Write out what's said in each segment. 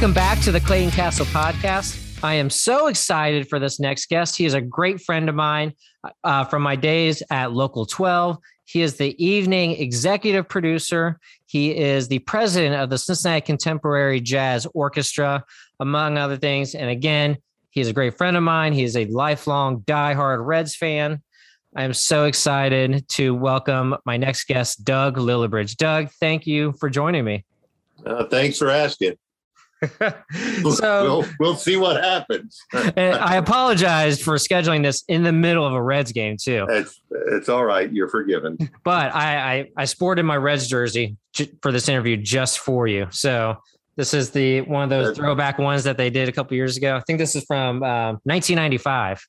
Welcome back to the Clayton Castle podcast. I am so excited for this next guest. He is a great friend of mine uh, from my days at Local 12. He is the evening executive producer. He is the president of the Cincinnati Contemporary Jazz Orchestra, among other things. And again, he is a great friend of mine. He is a lifelong diehard Reds fan. I am so excited to welcome my next guest, Doug Lillibridge. Doug, thank you for joining me. Uh, thanks for asking. so we'll, we'll see what happens. and I apologize for scheduling this in the middle of a Reds game too. It's it's all right. You're forgiven. But I I, I sported my Reds jersey for this interview just for you. So this is the one of those throwback ones that they did a couple years ago. I think this is from um, 1995.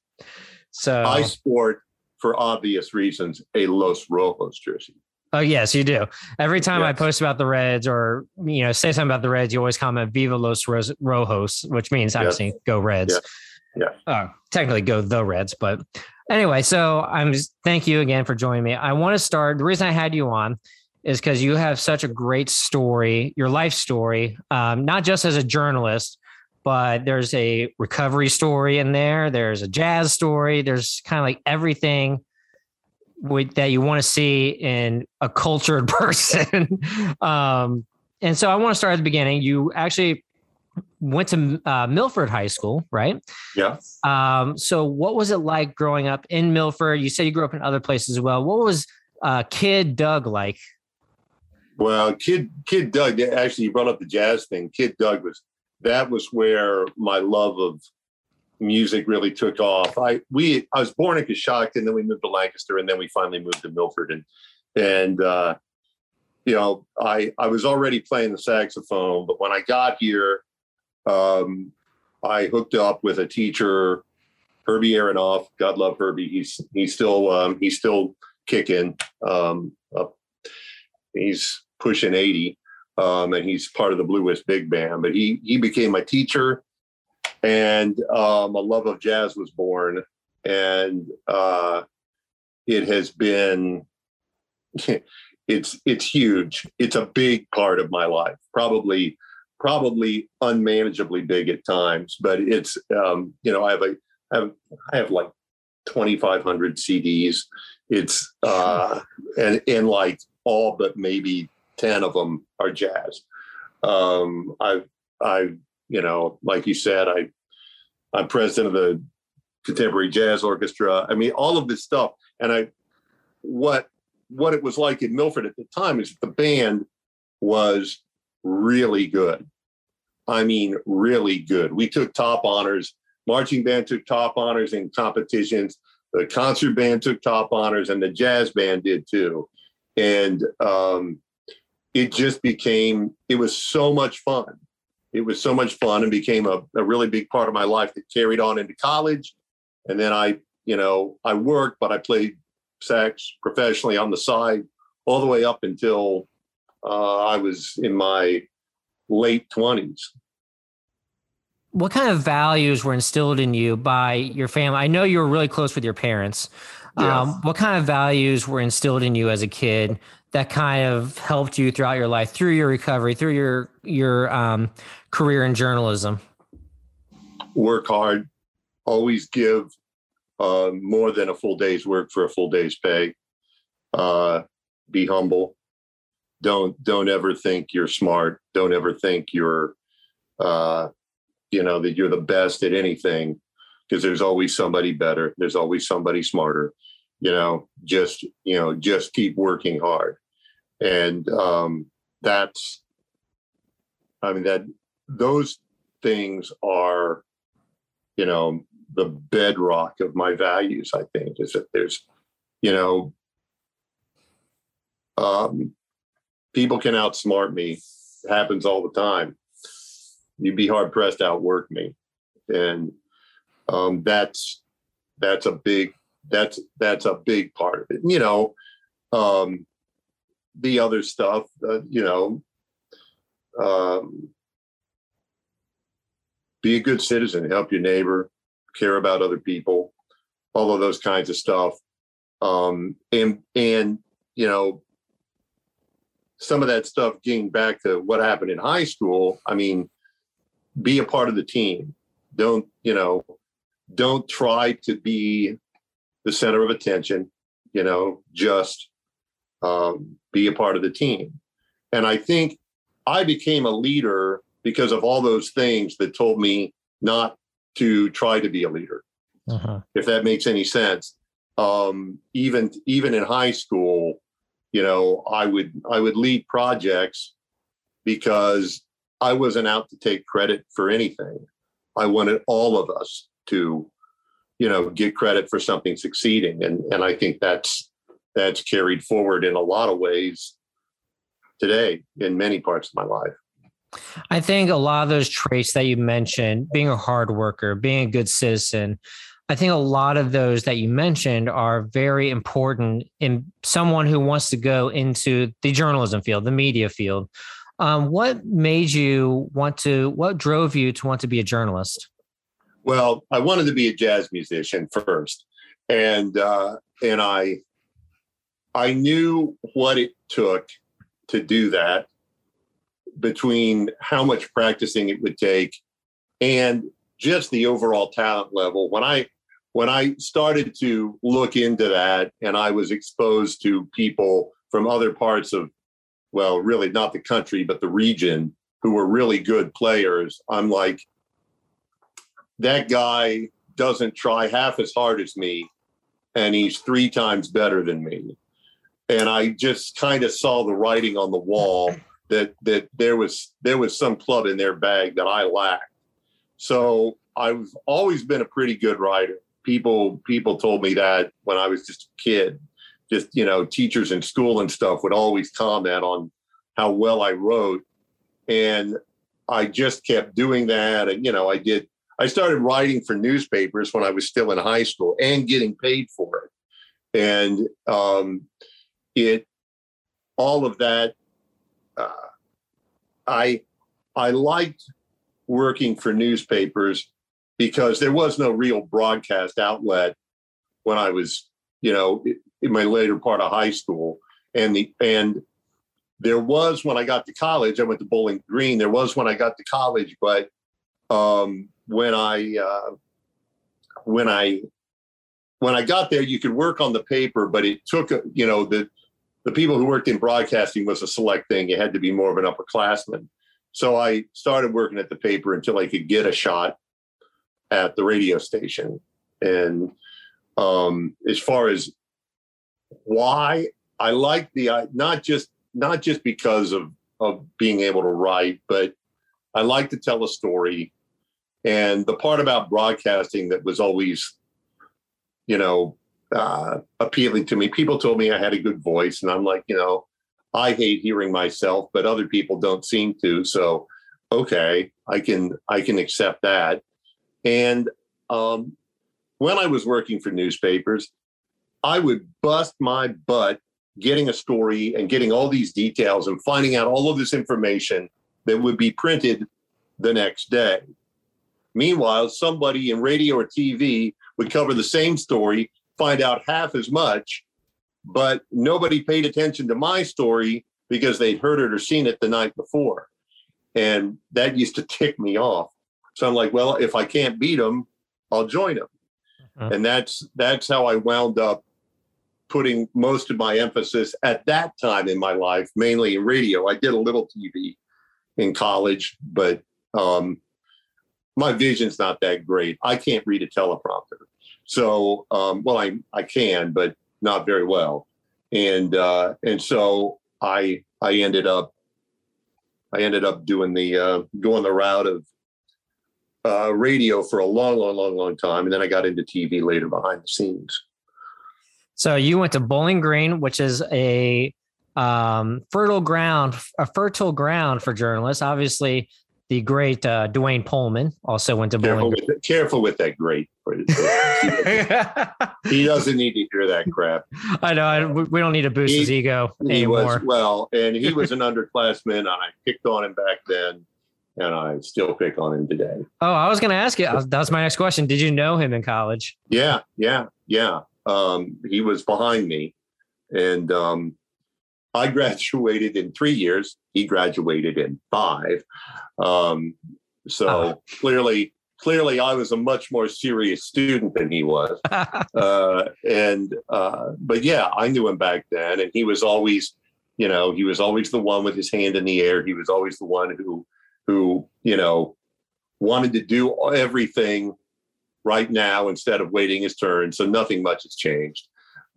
So I sport for obvious reasons a Los Rojos jersey. Oh yes, you do. Every time I post about the Reds or you know say something about the Reds, you always comment "Viva los Rojos," which means obviously "Go Reds." Yeah. Uh, technically, go the Reds, but anyway. So I'm just, thank you again for joining me. I want to start. The reason I had you on is because you have such a great story, your life story, um, not just as a journalist, but there's a recovery story in there. There's a jazz story. There's kind of like everything with, that you want to see in a cultured person. um, and so I want to start at the beginning. You actually went to uh, Milford High School, right? Yeah. Um, so what was it like growing up in Milford? You said you grew up in other places as well. What was uh, kid Doug like? Well, kid kid Doug. Actually, you brought up the jazz thing. Kid Doug was that was where my love of music really took off. I we I was born in Coshocton, then we moved to Lancaster, and then we finally moved to Milford. And and uh, you know, I I was already playing the saxophone, but when I got here, um, I hooked up with a teacher, Herbie Aronoff. God love Herbie. He's he's still um, he's still kicking. Um, he's pushing eighty, um, and he's part of the Blue Wisp Big Band. But he he became my teacher and um, a love of jazz was born. And uh, it has been it's it's huge. It's a big part of my life. Probably probably unmanageably big at times but it's um, you know i have a I have, I have like 2500 cds it's uh and and like all but maybe 10 of them are jazz. Um i've i've you know, like you said, I I'm president of the Contemporary Jazz Orchestra. I mean, all of this stuff, and I what what it was like in Milford at the time is that the band was really good. I mean, really good. We took top honors. Marching band took top honors in competitions. The concert band took top honors, and the jazz band did too. And um, it just became. It was so much fun it was so much fun and became a, a really big part of my life that carried on into college. And then I, you know, I worked, but I played sax professionally on the side all the way up until uh, I was in my late 20s. What kind of values were instilled in you by your family? I know you were really close with your parents. Yeah. Um, what kind of values were instilled in you as a kid that kind of helped you throughout your life, through your recovery, through your your um, career in journalism? Work hard, always give uh, more than a full day's work for a full day's pay. Uh, be humble. Don't don't ever think you're smart. Don't ever think you're, uh, you know, that you're the best at anything, because there's always somebody better. There's always somebody smarter. You know, just you know, just keep working hard, and um, that's. I mean that those things are, you know, the bedrock of my values. I think is that there's, you know, um, people can outsmart me. It happens all the time. You'd be hard pressed to outwork me, and um, that's that's a big that's that's a big part of it. You know, um, the other stuff, uh, you know, um, be a good citizen, help your neighbor, care about other people, all of those kinds of stuff. Um, and and you know, some of that stuff getting back to what happened in high school. I mean, be a part of the team. Don't, you know, don't try to be the center of attention, you know, just um, be a part of the team. And I think I became a leader because of all those things that told me not to try to be a leader, uh-huh. if that makes any sense. Um, even even in high school, you know, I would I would lead projects because I wasn't out to take credit for anything. I wanted all of us to, you know, get credit for something succeeding, and and I think that's that's carried forward in a lot of ways today in many parts of my life. I think a lot of those traits that you mentioned, being a hard worker, being a good citizen, I think a lot of those that you mentioned are very important in someone who wants to go into the journalism field, the media field. Um, what made you want to, what drove you to want to be a journalist? Well, I wanted to be a jazz musician first. And, uh, and I, I knew what it took to do that between how much practicing it would take and just the overall talent level. When I when I started to look into that and I was exposed to people from other parts of well, really not the country, but the region who were really good players, I'm like, that guy doesn't try half as hard as me, and he's three times better than me and I just kind of saw the writing on the wall that that there was there was some club in their bag that I lacked. So I've always been a pretty good writer. People people told me that when I was just a kid. Just you know, teachers in school and stuff would always comment on how well I wrote, and I just kept doing that. And you know, I did. I started writing for newspapers when I was still in high school and getting paid for it. And um, it all of that uh, i i liked working for newspapers because there was no real broadcast outlet when i was you know in my later part of high school. And the and there was when i got to college i went to bowling green there was when i got to college but um, when i uh, when i when i got there you could work on the paper but it took a, you know the the people who worked in broadcasting was a select thing. You had to be more of an upperclassman. So I started working at the paper until I could get a shot at the radio station. And um, as far as why I like the not just not just because of of being able to write, but I like to tell a story. And the part about broadcasting that was always, you know, uh, appealing to me. People told me I had a good voice, and I'm like, you know, I hate hearing myself, but other people don't seem to. So, okay, I can I can accept that. And um, when I was working for newspapers, I would bust my butt getting a story and getting all these details and finding out all of this information that would be printed the next day. Meanwhile, somebody in radio or TV would cover the same story find out half as much, but nobody paid attention to my story because they'd heard it or seen it the night before. And that used to tick me off. So I'm like, well, if I can't beat them, I'll join them. Uh-huh. And that's that's how I wound up putting most of my emphasis at that time in my life, mainly in radio. I did a little TV in college, but um, my vision's not that great. I can't read a teleprompter. So, um, well, I I can, but not very well, and uh, and so I I ended up I ended up doing the uh, going the route of uh, radio for a long, long, long, long time, and then I got into TV later behind the scenes. So you went to Bowling Green, which is a um, fertile ground, a fertile ground for journalists. Obviously, the great uh, Duane Pohlman also went to careful Bowling. With, careful with that great. he doesn't need to hear that crap. I know. I, we don't need to boost he, his ego he anymore. Was, well, and he was an underclassman, and I picked on him back then, and I still pick on him today. Oh, I was going to ask you. That's my next question. Did you know him in college? Yeah, yeah, yeah. Um, he was behind me, and um, I graduated in three years. He graduated in five. Um, So uh clearly, clearly, I was a much more serious student than he was. uh, and uh, but yeah, I knew him back then, and he was always, you know, he was always the one with his hand in the air. He was always the one who, who, you know, wanted to do everything right now instead of waiting his turn. So nothing much has changed.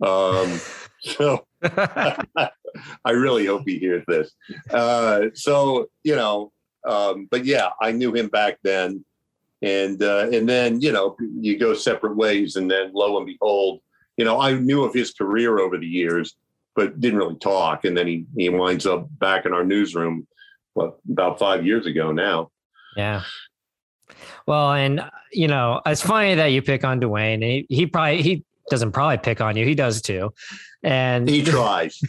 Um, so I really hope he hears this. Uh, so you know, um, but yeah, I knew him back then, and uh, and then you know you go separate ways, and then lo and behold, you know I knew of his career over the years, but didn't really talk, and then he he winds up back in our newsroom, what about five years ago now. Yeah. Well, and you know, it's funny that you pick on Duane. He, he probably he doesn't probably pick on you. He does too. And he tries.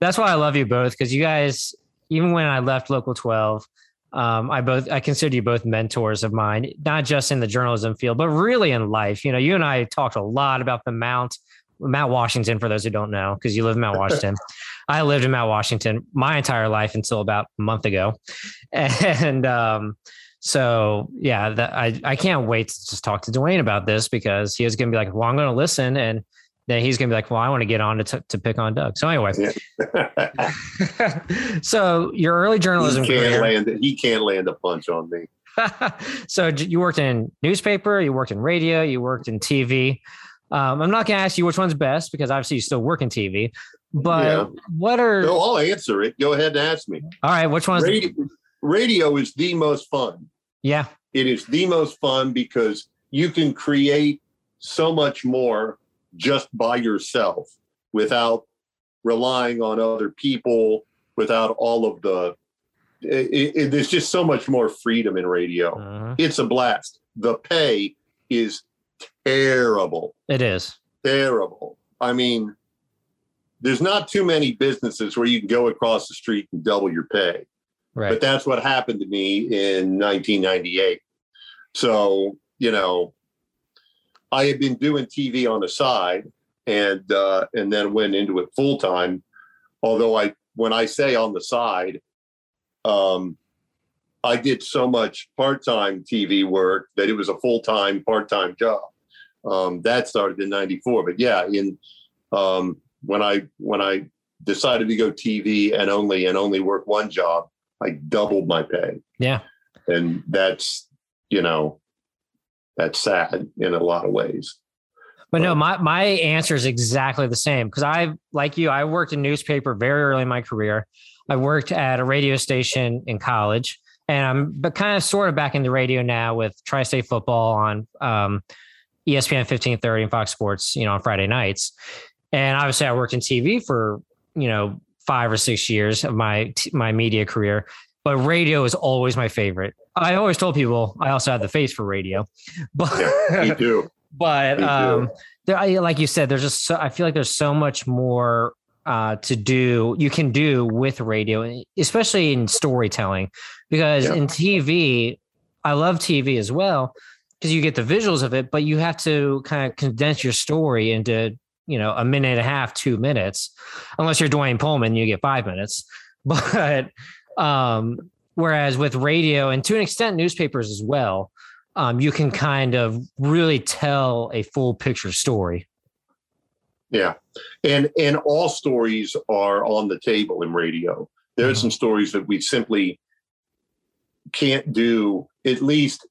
that's why I love you both because you guys, even when I left Local 12, um, I both I consider you both mentors of mine, not just in the journalism field, but really in life. You know, you and I talked a lot about the Mount, Mount Washington, for those who don't know, because you live in Mount Washington. I lived in Mount Washington my entire life until about a month ago. And um, so yeah, that I, I can't wait to just talk to Duane about this because he is going to be like, well, I'm going to listen. And then he's going to be like, well, I want to get on to, t- to pick on Doug. So anyway, yeah. so your early journalism he can't career, land, he can't land a punch on me. so you worked in newspaper, you worked in radio, you worked in TV. Um, I'm not going to ask you which one's best because obviously you still work in TV. But yeah. what are? No, I'll answer it. Go ahead and ask me. All right, which one's? Radio, radio is the most fun. Yeah. It is the most fun because you can create so much more just by yourself without relying on other people, without all of the. It, it, there's just so much more freedom in radio. Uh-huh. It's a blast. The pay is terrible. It is terrible. I mean, there's not too many businesses where you can go across the street and double your pay. Right. But that's what happened to me in 1998. So, you know, I had been doing TV on the side and uh, and then went into it full time. Although I when I say on the side, um, I did so much part time TV work that it was a full time part time job. Um, that started in '94. But yeah, in um, when I when I decided to go TV and only and only work one job, I doubled my pay. Yeah. And that's, you know, that's sad in a lot of ways. But no, my my answer is exactly the same because I like you, I worked in newspaper very early in my career. I worked at a radio station in college, and I'm but kind of sort of back in the radio now with Tri-State football on um, ESPN 1530 and Fox Sports, you know, on Friday nights. And obviously, I worked in TV for you know five or six years of my my media career, but radio is always my favorite. I always told people I also have the face for radio, but yeah, me too. But me um, there, I, like you said, there's just so, I feel like there's so much more uh, to do you can do with radio, especially in storytelling, because yeah. in TV, I love TV as well because you get the visuals of it, but you have to kind of condense your story into you know, a minute and a half, two minutes, unless you're Duane Pohlman, you get five minutes. But um, whereas with radio and to an extent newspapers as well, um, you can kind of really tell a full picture story. Yeah, and and all stories are on the table in radio. There are mm-hmm. some stories that we simply can't do, at least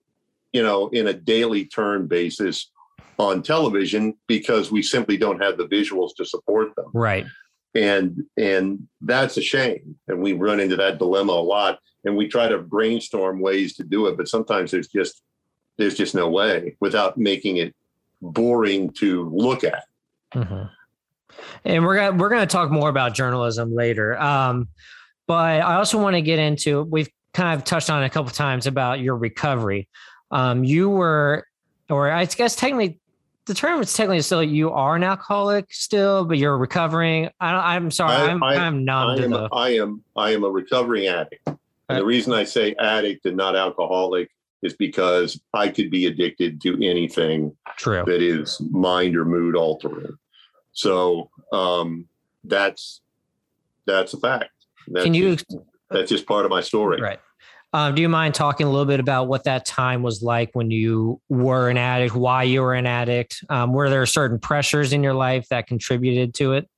you know, in a daily turn basis on television because we simply don't have the visuals to support them. Right. And and that's a shame. And we run into that dilemma a lot. And we try to brainstorm ways to do it, but sometimes there's just there's just no way without making it boring to look at. Mm-hmm. And we're gonna we're gonna talk more about journalism later. Um, but I also want to get into we've kind of touched on it a couple times about your recovery. Um, you were, or I guess technically the term is technically still you are an alcoholic still, but you're recovering. I am sorry, I, am I, I'm numb I am, the... I am I am a recovering addict. And the reason I say addict and not alcoholic is because I could be addicted to anything True. that is mind or mood altering. So um, that's that's a fact. That's Can you? Just, that's just part of my story. Right. Um, do you mind talking a little bit about what that time was like when you were an addict, why you were an addict? Um, were there certain pressures in your life that contributed to it?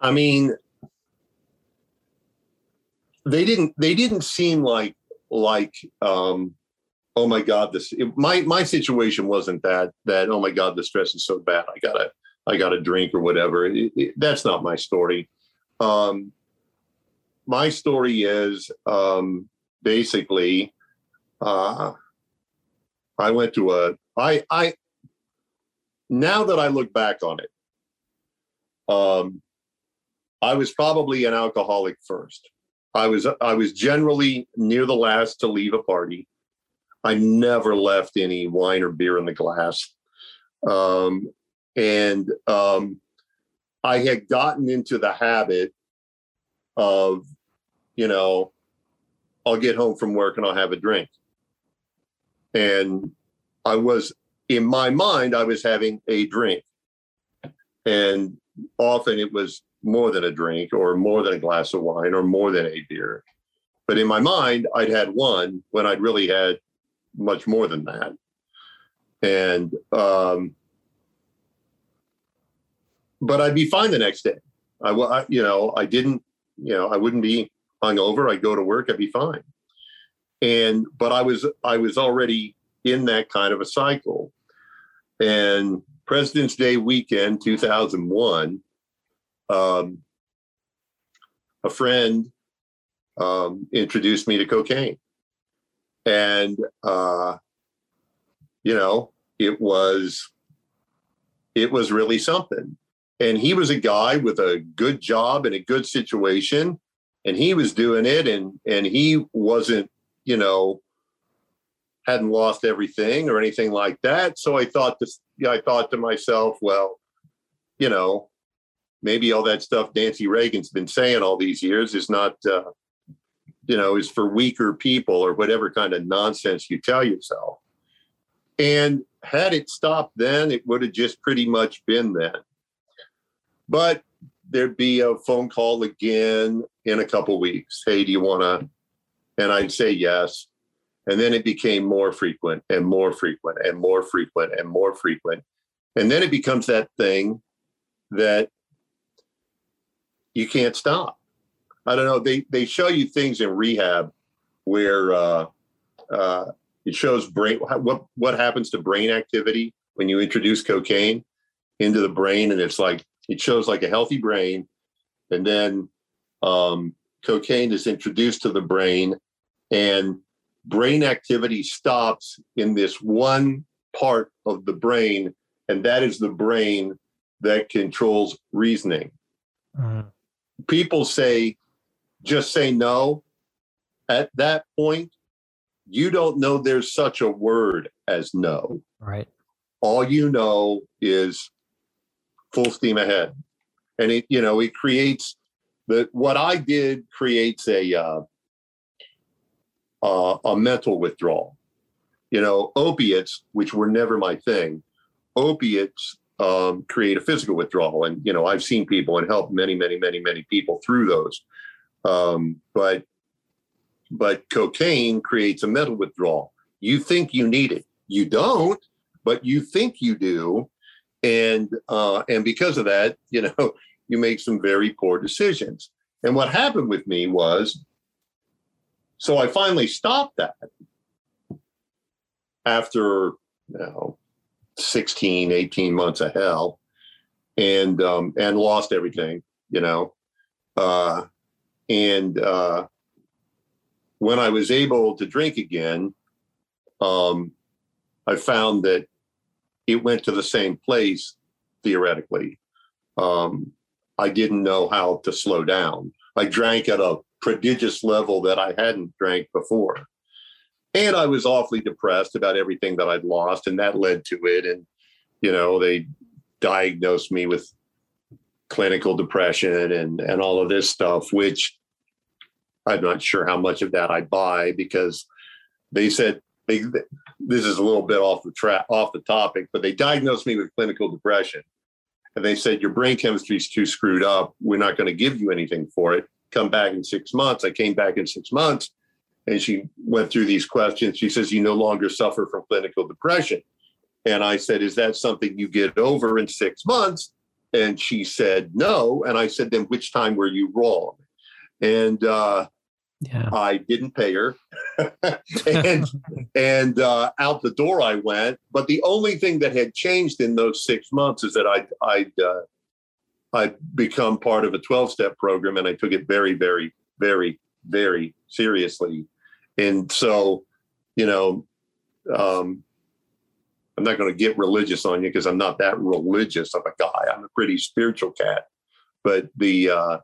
I mean, they didn't. They didn't seem like like. Um, oh my God, this. It, my my situation wasn't that that. Oh my God, the stress is so bad. I gotta I gotta drink or whatever. It, it, that's not my story. Um, my story is um, basically, uh, I went to a, I, I, now that I look back on it, um, I was probably an alcoholic first. I was, I was generally near the last to leave a party. I never left any wine or beer in the glass. Um, and um, I had gotten into the habit of, you know, I'll get home from work and I'll have a drink. And I was, in my mind, I was having a drink. And often it was more than a drink or more than a glass of wine or more than a beer. But in my mind, I'd had one when I'd really had much more than that. And, um, but I'd be fine the next day. I, I you know, I didn't, you know, I wouldn't be hungover. I'd go to work. I'd be fine. And but I was I was already in that kind of a cycle. And President's Day weekend, 2001, um, a friend um, introduced me to cocaine, and uh, you know it was it was really something. And he was a guy with a good job and a good situation and he was doing it and and he wasn't you know hadn't lost everything or anything like that. So i thought this i thought to myself well you know maybe all that stuff nancy reagan's been saying all these years is not uh, you know is for weaker people or whatever kind of nonsense you tell yourself. And had it stopped then it would have just pretty much been then. But there'd be a phone call again in a couple weeks. Hey, do you want to? And I'd say yes. And then it became more frequent and more frequent and more frequent and more frequent. And then it becomes that thing that you can't stop. I don't know. They they show you things in rehab where uh, uh, it shows brain what what happens to brain activity when you introduce cocaine into the brain, and it's like it shows like a healthy brain, and then um, cocaine is introduced to the brain, and brain activity stops in this one part of the brain, and that is the brain that controls reasoning. Mm. People say, just say no. At that point, you don't know there's such a word as no. Right. All you know is full steam ahead. And it, you know, it creates the what I did creates a uh, uh, a mental withdrawal. You know, opiates, which were never my thing, opiates um, create a physical withdrawal, and you know, I've seen people and helped many, many, many, many people through those. Um, but but cocaine creates a mental withdrawal. You think you need it, you don't, but you think you do, and uh, and because of that, you know, you make some very poor decisions. And what happened with me was, so I finally stopped that after you know 16 18 months of hell and um and lost everything you know uh and uh when i was able to drink again um i found that it went to the same place theoretically. Um, I didn't know how to slow down. I drank at a prodigious level that I hadn't drank before. And I was awfully depressed about everything that I'd lost, and that led to it. And, you know, they diagnosed me with clinical depression and, and all of this stuff, which I'm not sure how much of that I buy because they said they, this is a little bit off the track, off the topic, but they diagnosed me with clinical depression. And they said, Your brain chemistry is too screwed up. We're not going to give you anything for it. Come back in six months. I came back in six months and she went through these questions. She says, You no longer suffer from clinical depression. And I said, Is that something you get over in six months? And she said, No. And I said, Then which time were you wrong? And uh, yeah. I didn't pay her. and and uh, out the door I went. But the only thing that had changed in those six months is that I'd, I'd, uh, I'd become part of a 12 step program and I took it very, very, very, very seriously. And so, you know, um, I'm not going to get religious on you because I'm not that religious of a guy. I'm a pretty spiritual cat. But the uh,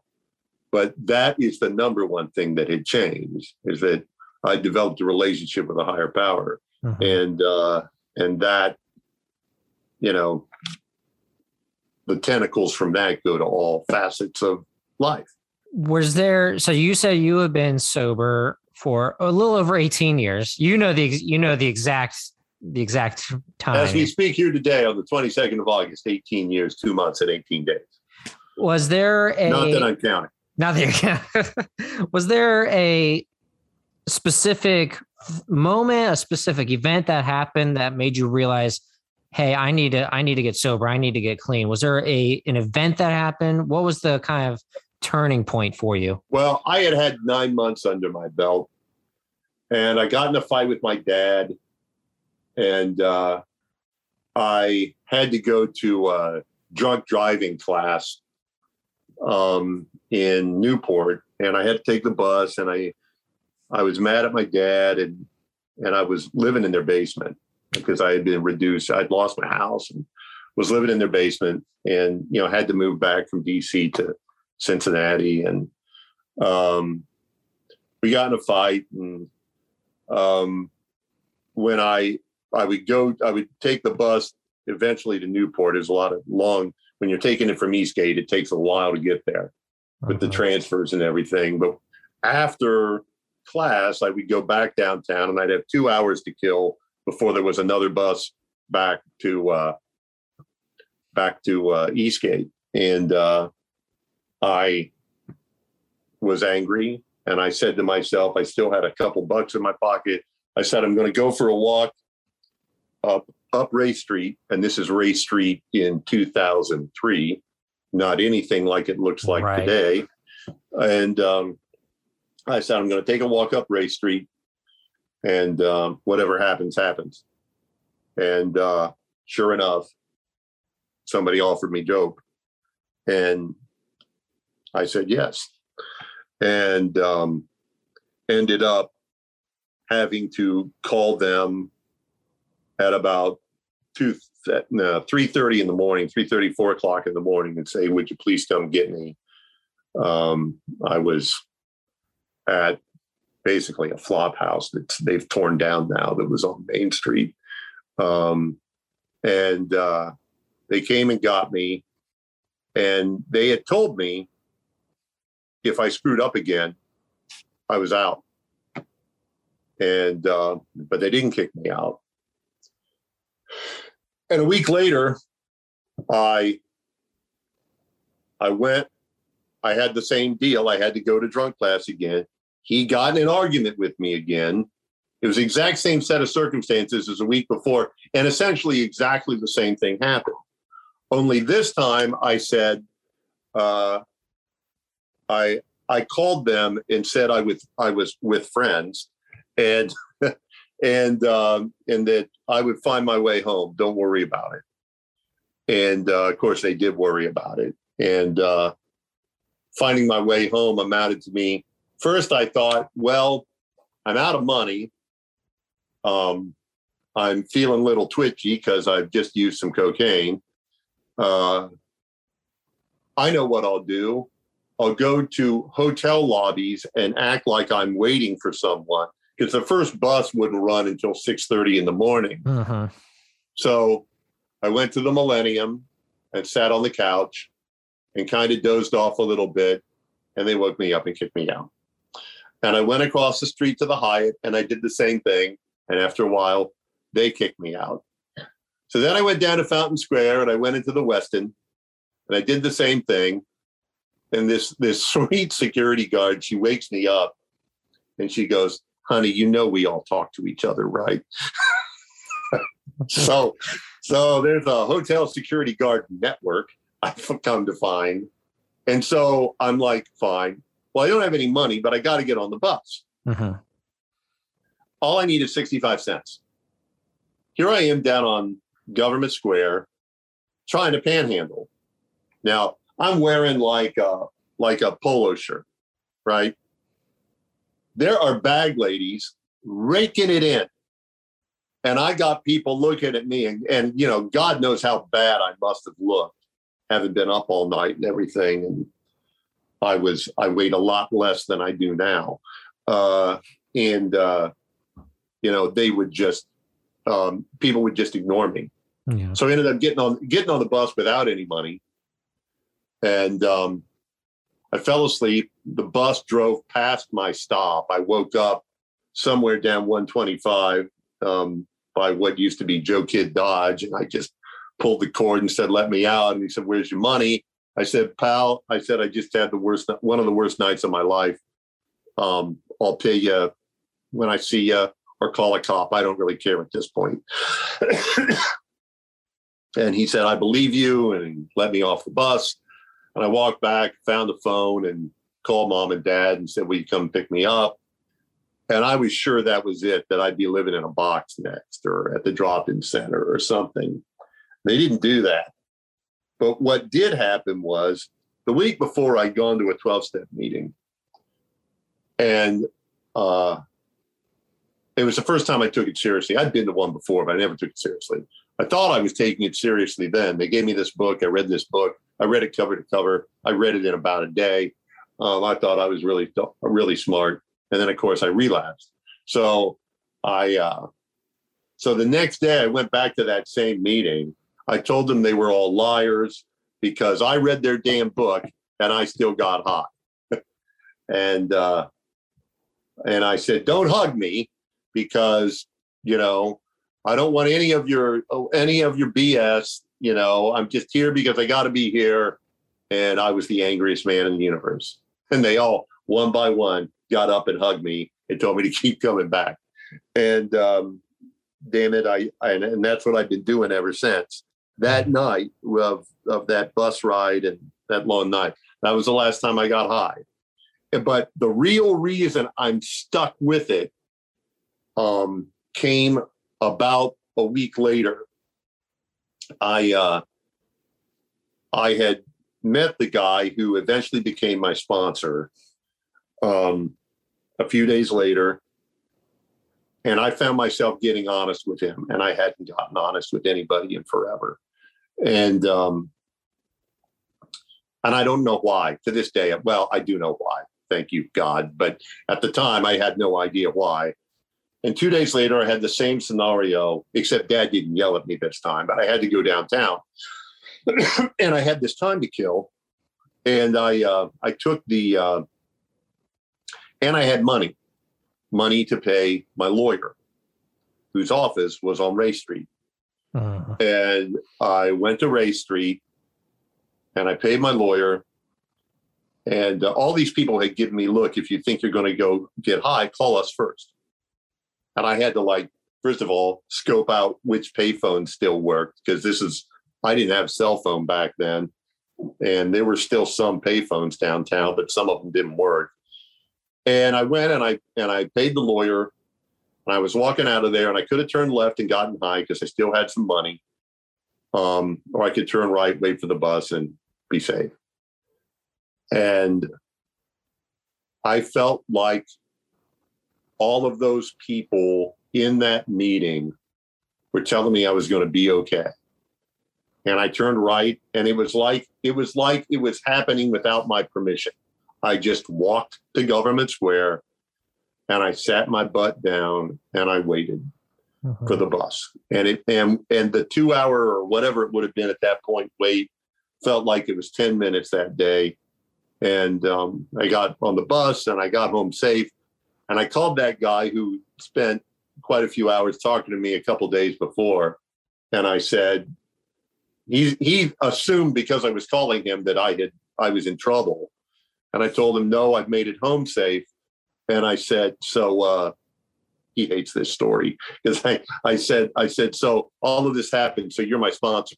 but that is the number one thing that had changed is that I developed a relationship with a higher power, mm-hmm. and uh, and that you know the tentacles from that go to all facets of life. Was there? So you said you have been sober for a little over 18 years. You know the you know the exact the exact time. As we speak here today on the 22nd of August, 18 years, two months, and 18 days. Was there a not that I'm counting. Not that was there a specific moment, a specific event that happened that made you realize, hey, I need to I need to get sober, I need to get clean? Was there a an event that happened? What was the kind of turning point for you? Well, I had had nine months under my belt, and I got in a fight with my dad, and uh, I had to go to a drunk driving class um, in Newport, and I had to take the bus, and I I was mad at my dad, and and I was living in their basement because I had been reduced. I'd lost my house and was living in their basement, and you know had to move back from DC to Cincinnati, and um, we got in a fight, and um, when I I would go, I would take the bus eventually to Newport. There's a lot of long when you're taking it from Eastgate, it takes a while to get there with uh-huh. the transfers and everything. But after class, I would go back downtown and I'd have two hours to kill before there was another bus back to uh, back to uh, Eastgate. And uh, I was angry and I said to myself, I still had a couple bucks in my pocket. I said, I'm going to go for a walk up up Race Street, and this is Race Street in 2003, not anything like it looks like right. today. And um, I said, I'm going to take a walk up Race Street, and um, whatever happens, happens. And uh, sure enough, somebody offered me dope, and I said yes, and um, ended up having to call them at about two no, three thirty in the morning, three thirty, four o'clock in the morning, and say, "Would you please come get me?" Um, I was at basically a flop house that they've torn down now that was on Main Street, um, and uh, they came and got me, and they had told me if I screwed up again, I was out. And uh, but they didn't kick me out and a week later, I I went. I had the same deal. I had to go to drunk class again. He got in an argument with me again. It was the exact same set of circumstances as a week before, and essentially exactly the same thing happened. Only this time, I said, uh, I I called them and said I was I was with friends, and and um, and that I would find my way home. Don't worry about it. And uh, of course, they did worry about it. And uh, finding my way home amounted to me. First, I thought, well, I'm out of money. Um, I'm feeling a little twitchy because I've just used some cocaine. Uh, I know what I'll do. I'll go to hotel lobbies and act like I'm waiting for someone because the first bus wouldn't run until 6.30 in the morning. Uh-huh. so i went to the millennium and sat on the couch and kind of dozed off a little bit and they woke me up and kicked me out. And i went across the street to the hyatt and i did the same thing and after a while they kicked me out. So then i went down to fountain square and i went into the westin and i did the same thing. And this this sweet security guard she wakes me up and she goes honey, you know we all talk to each other, right? so, so there's a hotel security guard network. I've come to find, and so I'm like, fine. Well, I don't have any money, but I got to get on the bus. Mm-hmm. All I need is 65 cents. Here I am down on Government Square, trying to panhandle. Now I'm wearing like a like a polo shirt, right? There are bag ladies raking it in. And I got people looking at me and, and you know, God knows how bad I must have looked, having been up all night and everything. And I was I weighed a lot less than I do now. Uh, and uh, you know, they would just um, people would just ignore me. Yeah. So I ended up getting on getting on the bus without any money, and um, I fell asleep. The bus drove past my stop. I woke up somewhere down 125 um, by what used to be Joe Kidd Dodge, and I just pulled the cord and said, "Let me out." And he said, "Where's your money?" I said, "Pal," I said, "I just had the worst, one of the worst nights of my life. Um, I'll pay you when I see you, or call a cop. I don't really care at this point." and he said, "I believe you," and let me off the bus. And I walked back, found the phone, and called mom and dad and said, Will you come pick me up? And I was sure that was it, that I'd be living in a box next or at the drop in center or something. They didn't do that. But what did happen was the week before I'd gone to a 12 step meeting. And uh, it was the first time I took it seriously. I'd been to one before, but I never took it seriously. I thought I was taking it seriously then. They gave me this book. I read this book. I read it cover to cover. I read it in about a day. Um, I thought I was really, really smart. And then, of course, I relapsed. So I, uh, so the next day I went back to that same meeting. I told them they were all liars because I read their damn book and I still got hot. and, uh, and I said, don't hug me because, you know, I don't want any of your, any of your BS you know, I'm just here because I got to be here. And I was the angriest man in the universe. And they all, one by one, got up and hugged me and told me to keep coming back. And um, damn it, I, I and that's what I've been doing ever since. That night of of that bus ride and that long night, that was the last time I got high. But the real reason I'm stuck with it um, came about a week later I uh, I had met the guy who eventually became my sponsor um, a few days later, and I found myself getting honest with him, and I hadn't gotten honest with anybody in forever, and um, and I don't know why to this day. Well, I do know why. Thank you, God. But at the time, I had no idea why. And two days later, I had the same scenario, except dad didn't yell at me this time, but I had to go downtown. and I had this time to kill. And I uh, I took the uh, and I had money, money to pay my lawyer, whose office was on Race Street. Uh-huh. And I went to Race Street and I paid my lawyer. And uh, all these people had given me, look, if you think you're going to go get high, call us first and I had to like first of all scope out which payphone still worked because this is I didn't have cell phone back then, and there were still some payphones downtown, but some of them didn't work. And I went and I and I paid the lawyer, and I was walking out of there, and I could have turned left and gotten high because I still had some money, um, or I could turn right, wait for the bus, and be safe. And I felt like all of those people in that meeting were telling me I was going to be okay. And I turned right and it was like it was like it was happening without my permission. I just walked to Government Square and I sat my butt down and I waited uh-huh. for the bus. And it and and the 2 hour or whatever it would have been at that point wait felt like it was 10 minutes that day. And um, I got on the bus and I got home safe and I called that guy who spent quite a few hours talking to me a couple days before. And I said, he, he assumed because I was calling him that I had, I was in trouble. And I told him, no, I've made it home safe. And I said, so, uh, he hates this story because I, I said, I said, so all of this happened. So you're my sponsor.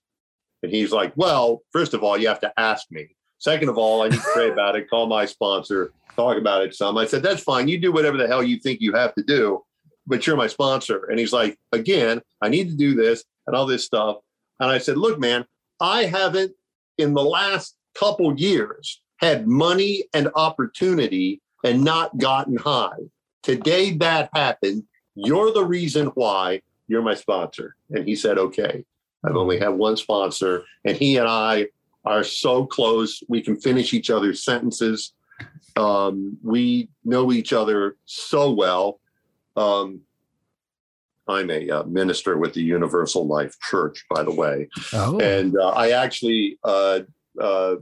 And he's like, well, first of all, you have to ask me. Second of all, I need to pray about it, call my sponsor, talk about it some. I said, that's fine. You do whatever the hell you think you have to do, but you're my sponsor. And he's like, again, I need to do this and all this stuff. And I said, look, man, I haven't in the last couple years had money and opportunity and not gotten high. Today that happened. You're the reason why you're my sponsor. And he said, okay. I've only had one sponsor, and he and I are so close. We can finish each other's sentences. Um, we know each other so well. Um, I'm a uh, minister with the Universal Life Church, by the way. Oh. And uh, I actually, uh, uh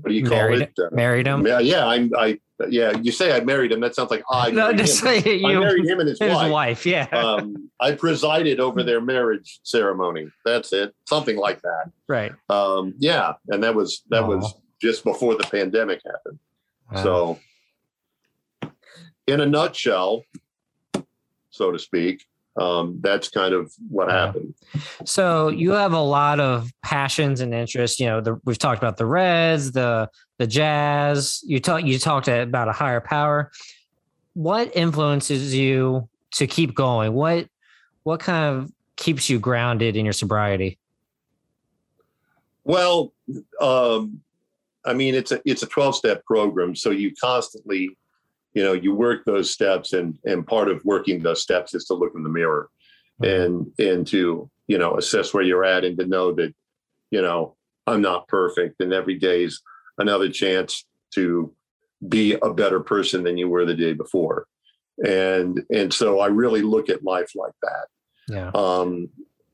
what do you call married, it? Married him? Yeah, yeah. I'm, I, yeah. You say I married him. That sounds like I. No, just say you. I married him and his, his wife. wife. Yeah. Um, I presided over their marriage ceremony. That's it. Something like that. Right. Um, yeah, and that was that was just before the pandemic happened. Wow. So, in a nutshell, so to speak, um, that's kind of what happened. So you have a lot of passions and interests. You know, the, we've talked about the Reds, the the Jazz. You talk you talked about a higher power. What influences you to keep going? What what kind of keeps you grounded in your sobriety? Well, um, I mean, it's a it's a twelve step program, so you constantly you know you work those steps and and part of working those steps is to look in the mirror and and to you know assess where you're at and to know that you know i'm not perfect and every day's another chance to be a better person than you were the day before and and so i really look at life like that yeah um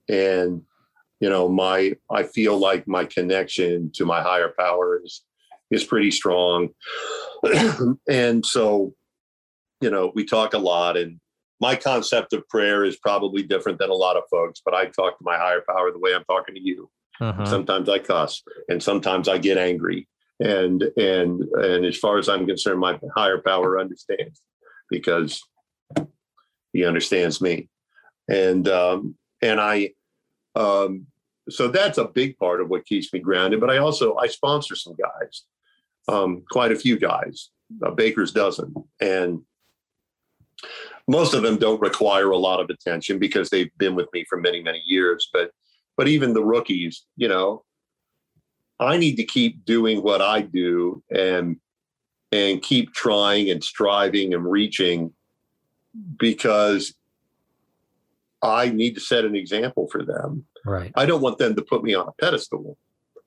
and you know my i feel like my connection to my higher powers is pretty strong. and so, you know, we talk a lot and my concept of prayer is probably different than a lot of folks, but I talk to my higher power the way I'm talking to you. Uh-huh. Sometimes I cuss and sometimes I get angry. And and and as far as I'm concerned, my higher power understands because he understands me. And um and I um so that's a big part of what keeps me grounded. But I also I sponsor some guys um, quite a few guys, a baker's dozen, and most of them don't require a lot of attention because they've been with me for many many years. But but even the rookies, you know, I need to keep doing what I do and and keep trying and striving and reaching because I need to set an example for them. Right. I don't want them to put me on a pedestal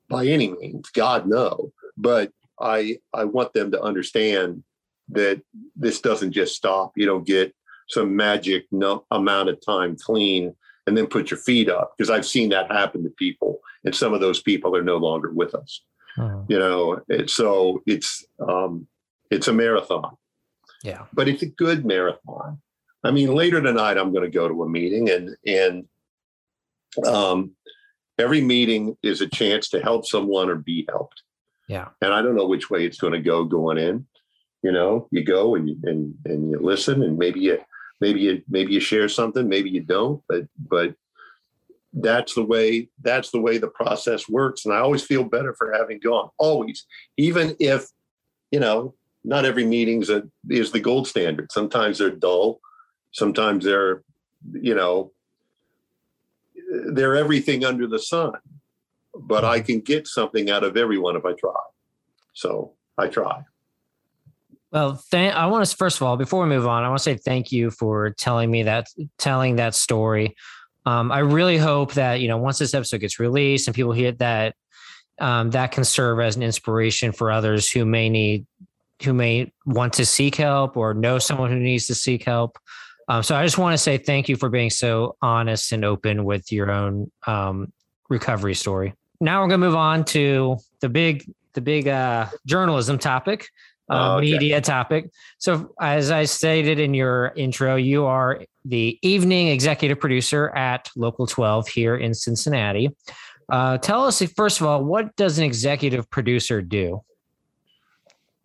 by any means. God no. But I I want them to understand that this doesn't just stop. You don't get some magic no, amount of time clean and then put your feet up because I've seen that happen to people, and some of those people are no longer with us. Uh-huh. You know, it, so it's um, it's a marathon. Yeah, but it's a good marathon. I mean, later tonight I'm going to go to a meeting, and and um, every meeting is a chance to help someone or be helped. Yeah. And I don't know which way it's going to go going in. You know, you go and you, and and you listen, and maybe you maybe you maybe you share something, maybe you don't, but but that's the way that's the way the process works. And I always feel better for having gone. Always, even if you know not every meeting's a, is the gold standard. Sometimes they're dull. Sometimes they're you know they're everything under the sun but I can get something out of everyone if I try. So I try. Well, I want to first of all, before we move on, I want to say thank you for telling me that, telling that story. Um, I really hope that you know once this episode gets released and people hear that, um, that can serve as an inspiration for others who may need, who may want to seek help or know someone who needs to seek help. Um, so I just want to say thank you for being so honest and open with your own um, recovery story now we're going to move on to the big the big uh, journalism topic, uh, oh, okay. media topic. So, as I stated in your intro, you are the evening executive producer at Local 12 here in Cincinnati. Uh, tell us, first of all, what does an executive producer do?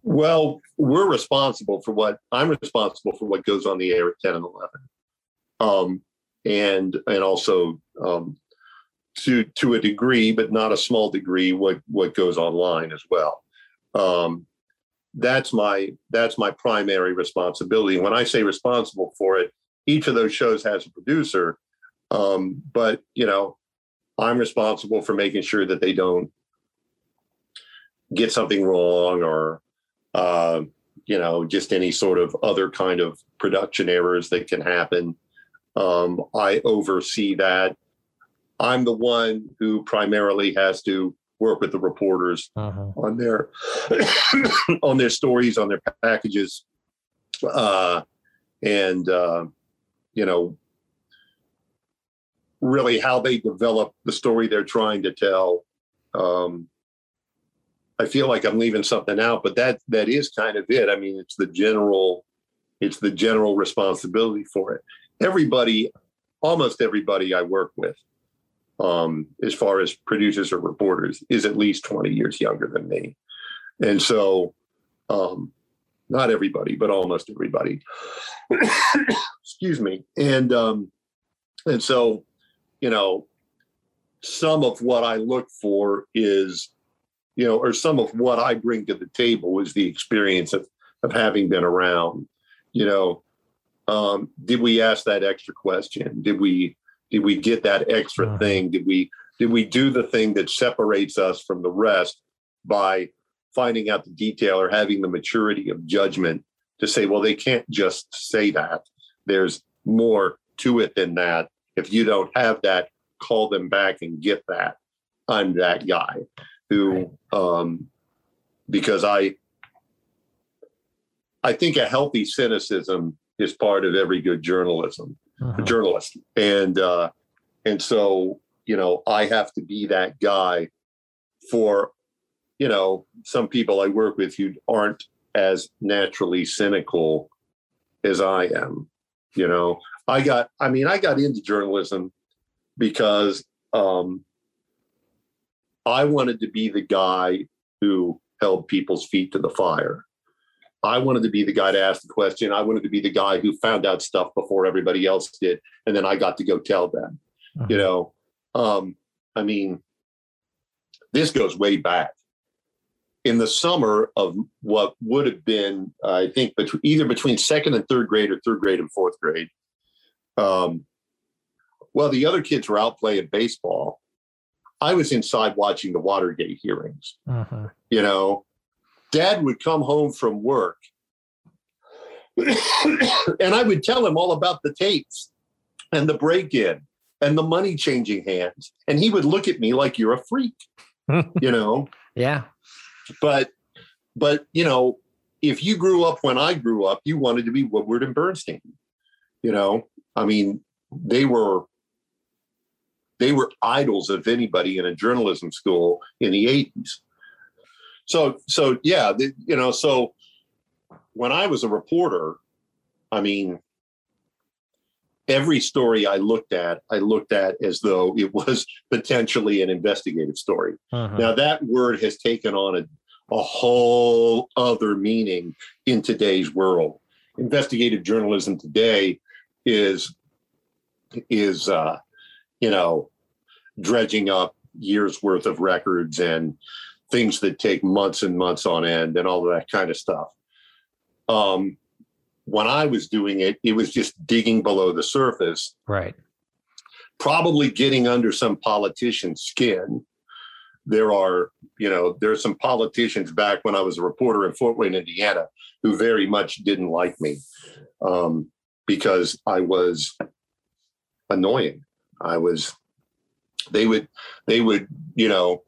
Well, we're responsible for what I'm responsible for what goes on the air at 10 and 11. Um, and and also um, to to a degree, but not a small degree, what what goes online as well. Um, that's my that's my primary responsibility. When I say responsible for it, each of those shows has a producer, um, but you know, I'm responsible for making sure that they don't get something wrong or uh, you know just any sort of other kind of production errors that can happen. Um, I oversee that. I'm the one who primarily has to work with the reporters uh-huh. on their on their stories, on their packages, uh, and uh, you know, really how they develop the story they're trying to tell. Um, I feel like I'm leaving something out, but that that is kind of it. I mean, it's the general, it's the general responsibility for it. Everybody, almost everybody I work with, um, as far as producers or reporters, is at least 20 years younger than me. And so, um, not everybody, but almost everybody. Excuse me. And um, and so, you know, some of what I look for is, you know, or some of what I bring to the table is the experience of of having been around. You know, um, did we ask that extra question? Did we did we get that extra thing? Did we did we do the thing that separates us from the rest by finding out the detail or having the maturity of judgment to say, well, they can't just say that. There's more to it than that. If you don't have that, call them back and get that. I'm that guy who, um, because I, I think a healthy cynicism is part of every good journalism uh-huh. journalist. And uh, and so you know I have to be that guy for you know some people I work with who aren't as naturally cynical as I am. You know, I got I mean I got into journalism because um, I wanted to be the guy who held people's feet to the fire. I wanted to be the guy to ask the question. I wanted to be the guy who found out stuff before everybody else did, and then I got to go tell them. Uh-huh. You know, um, I mean, this goes way back. In the summer of what would have been, I think, between, either between second and third grade or third grade and fourth grade, um, well, the other kids were out playing baseball. I was inside watching the Watergate hearings. Uh-huh. You know, dad would come home from work and I would tell him all about the tapes and the break in and the money changing hands. And he would look at me like you're a freak, you know? Yeah. But, but, you know, if you grew up when I grew up, you wanted to be Woodward and Bernstein, you know? I mean, they were, they were idols of anybody in a journalism school in the 80s so so yeah the, you know so when i was a reporter i mean every story i looked at i looked at as though it was potentially an investigative story uh-huh. now that word has taken on a, a whole other meaning in today's world investigative journalism today is is uh you know dredging up years worth of records and things that take months and months on end and all of that kind of stuff. Um, when I was doing it, it was just digging below the surface. Right. Probably getting under some politician's skin. There are, you know, there are some politicians back when I was a reporter in Fort Wayne, Indiana, who very much didn't like me um, because I was annoying. I was, they would, they would, you know,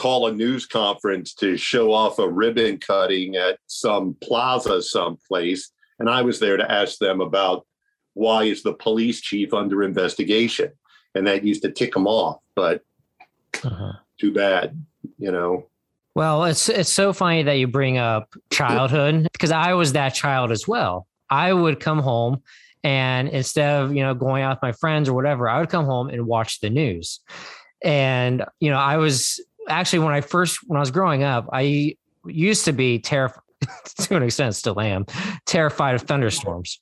call a news conference to show off a ribbon cutting at some plaza someplace. And I was there to ask them about why is the police chief under investigation? And that used to tick them off, but uh-huh. too bad, you know. Well, it's it's so funny that you bring up childhood because I was that child as well. I would come home and instead of, you know, going out with my friends or whatever, I would come home and watch the news. And, you know, I was actually when I first when I was growing up, I used to be terrified to an extent still am terrified of thunderstorms.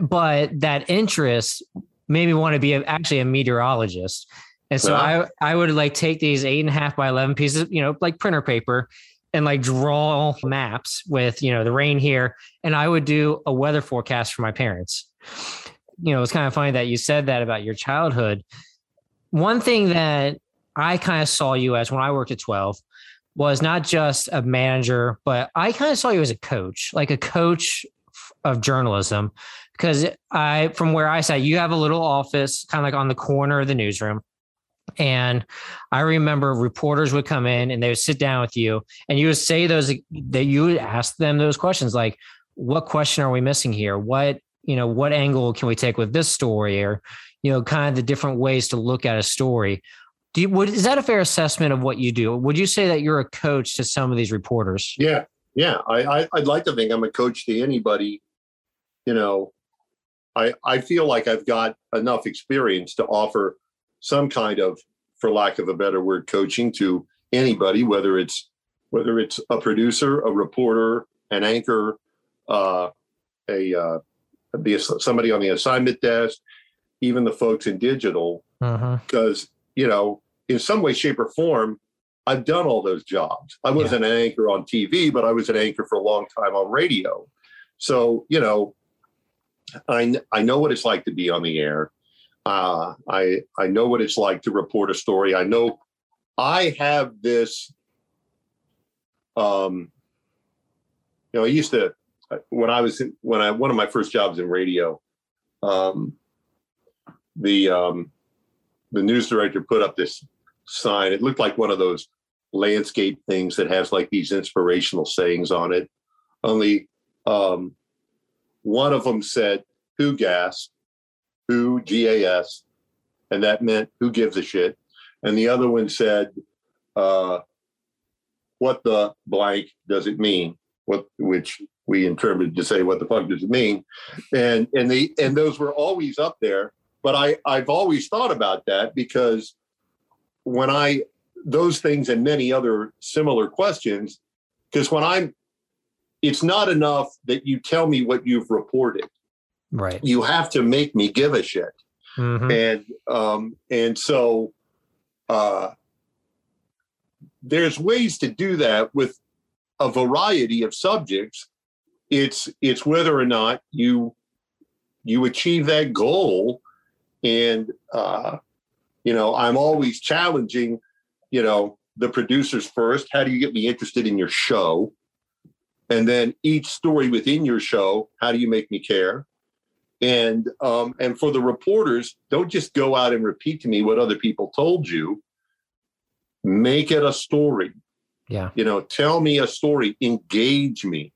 But that interest made me want to be actually a meteorologist. And so I, I would like take these eight and a half by 11 pieces, you know, like printer paper and like draw maps with, you know, the rain here. And I would do a weather forecast for my parents. You know, it's kind of funny that you said that about your childhood. One thing that I kind of saw you as when I worked at 12 was not just a manager, but I kind of saw you as a coach, like a coach of journalism. Because I, from where I sat, you have a little office kind of like on the corner of the newsroom. And I remember reporters would come in and they would sit down with you and you would say those that you would ask them those questions like, what question are we missing here? What, you know, what angle can we take with this story? Or, you know, kind of the different ways to look at a story. Do you, would, is that a fair assessment of what you do? Would you say that you're a coach to some of these reporters? Yeah. Yeah. I, I I'd like to think I'm a coach to anybody, you know, I, I feel like I've got enough experience to offer some kind of, for lack of a better word, coaching to anybody, whether it's whether it's a producer, a reporter, an anchor, uh, a uh, somebody on the assignment desk, even the folks in digital, because uh-huh. You know, in some way, shape, or form, I've done all those jobs. I wasn't yeah. an anchor on TV, but I was an anchor for a long time on radio. So you know, I I know what it's like to be on the air. Uh, I I know what it's like to report a story. I know I have this. Um, you know, I used to when I was in, when I one of my first jobs in radio. Um, the um, the news director put up this sign. It looked like one of those landscape things that has like these inspirational sayings on it. Only um, one of them said, "Who gas?" who GAS, and that meant who gives a shit. And the other one said, uh, what the blank does it mean? What which we interpreted to say what the fuck does it mean? And and the and those were always up there. But I I've always thought about that because when I those things and many other similar questions, because when I'm it's not enough that you tell me what you've reported. Right. You have to make me give a shit. Mm-hmm. And um, and so uh, there's ways to do that with a variety of subjects. It's it's whether or not you you achieve that goal, and uh, you know I'm always challenging, you know, the producers first. How do you get me interested in your show? And then each story within your show, how do you make me care? and um, and for the reporters don't just go out and repeat to me what other people told you make it a story yeah you know tell me a story engage me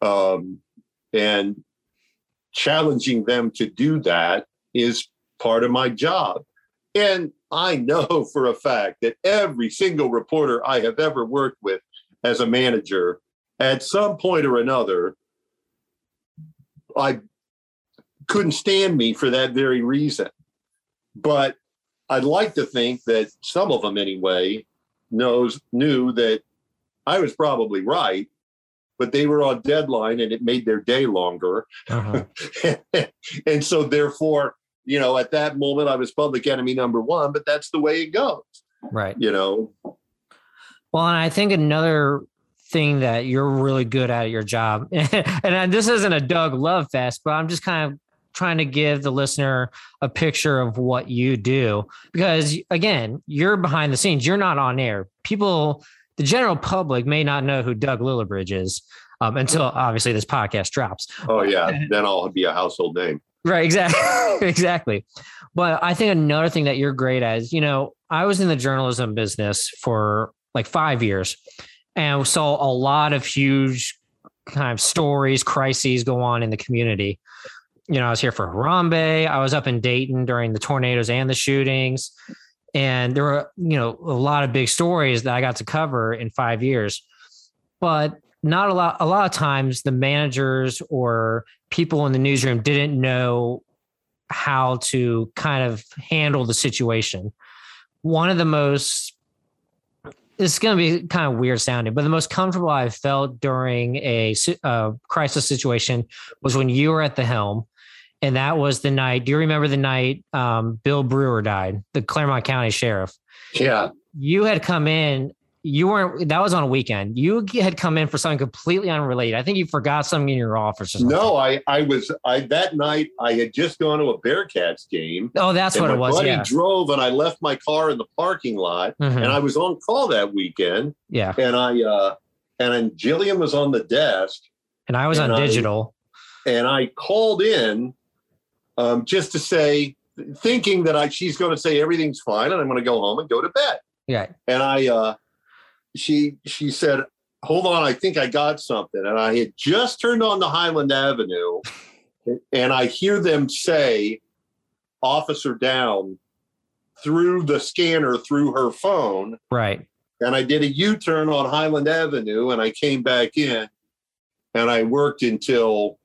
um, and challenging them to do that is part of my job and i know for a fact that every single reporter i have ever worked with as a manager at some point or another I couldn't stand me for that very reason. But I'd like to think that some of them anyway knows knew that I was probably right, but they were on deadline and it made their day longer. Uh-huh. and so therefore, you know, at that moment I was public enemy number one, but that's the way it goes. Right. You know. Well, and I think another thing that you're really good at, at your job, and this isn't a Doug love fest, but I'm just kind of trying to give the listener a picture of what you do because again you're behind the scenes you're not on air people the general public may not know who doug lillibridge is um, until obviously this podcast drops oh yeah then i'll be a household name right exactly exactly but i think another thing that you're great at is you know i was in the journalism business for like five years and saw a lot of huge kind of stories crises go on in the community you know, I was here for Harambe. I was up in Dayton during the tornadoes and the shootings. And there were, you know, a lot of big stories that I got to cover in five years. But not a lot, a lot of times the managers or people in the newsroom didn't know how to kind of handle the situation. One of the most it's going to be kind of weird sounding, but the most comfortable I've felt during a crisis situation was when you were at the helm. And that was the night. Do you remember the night um, Bill Brewer died, the Clermont County sheriff? Yeah. You had come in you weren't that was on a weekend. You had come in for something completely unrelated. I think you forgot something in your office no i i was i that night i had just gone to a bearcats game. Oh that's what it was buddy yeah. drove and i left my car in the parking lot. Mm-hmm. and i was on call that weekend. Yeah. And i uh and then jillian was on the desk. And i was on I, digital. And i called in um just to say thinking that i she's going to say everything's fine and i'm going to go home and go to bed. Yeah. And i uh she she said, "Hold on, I think I got something." And I had just turned on the Highland Avenue, and I hear them say, "Officer down," through the scanner through her phone. Right. And I did a U-turn on Highland Avenue, and I came back in, and I worked until,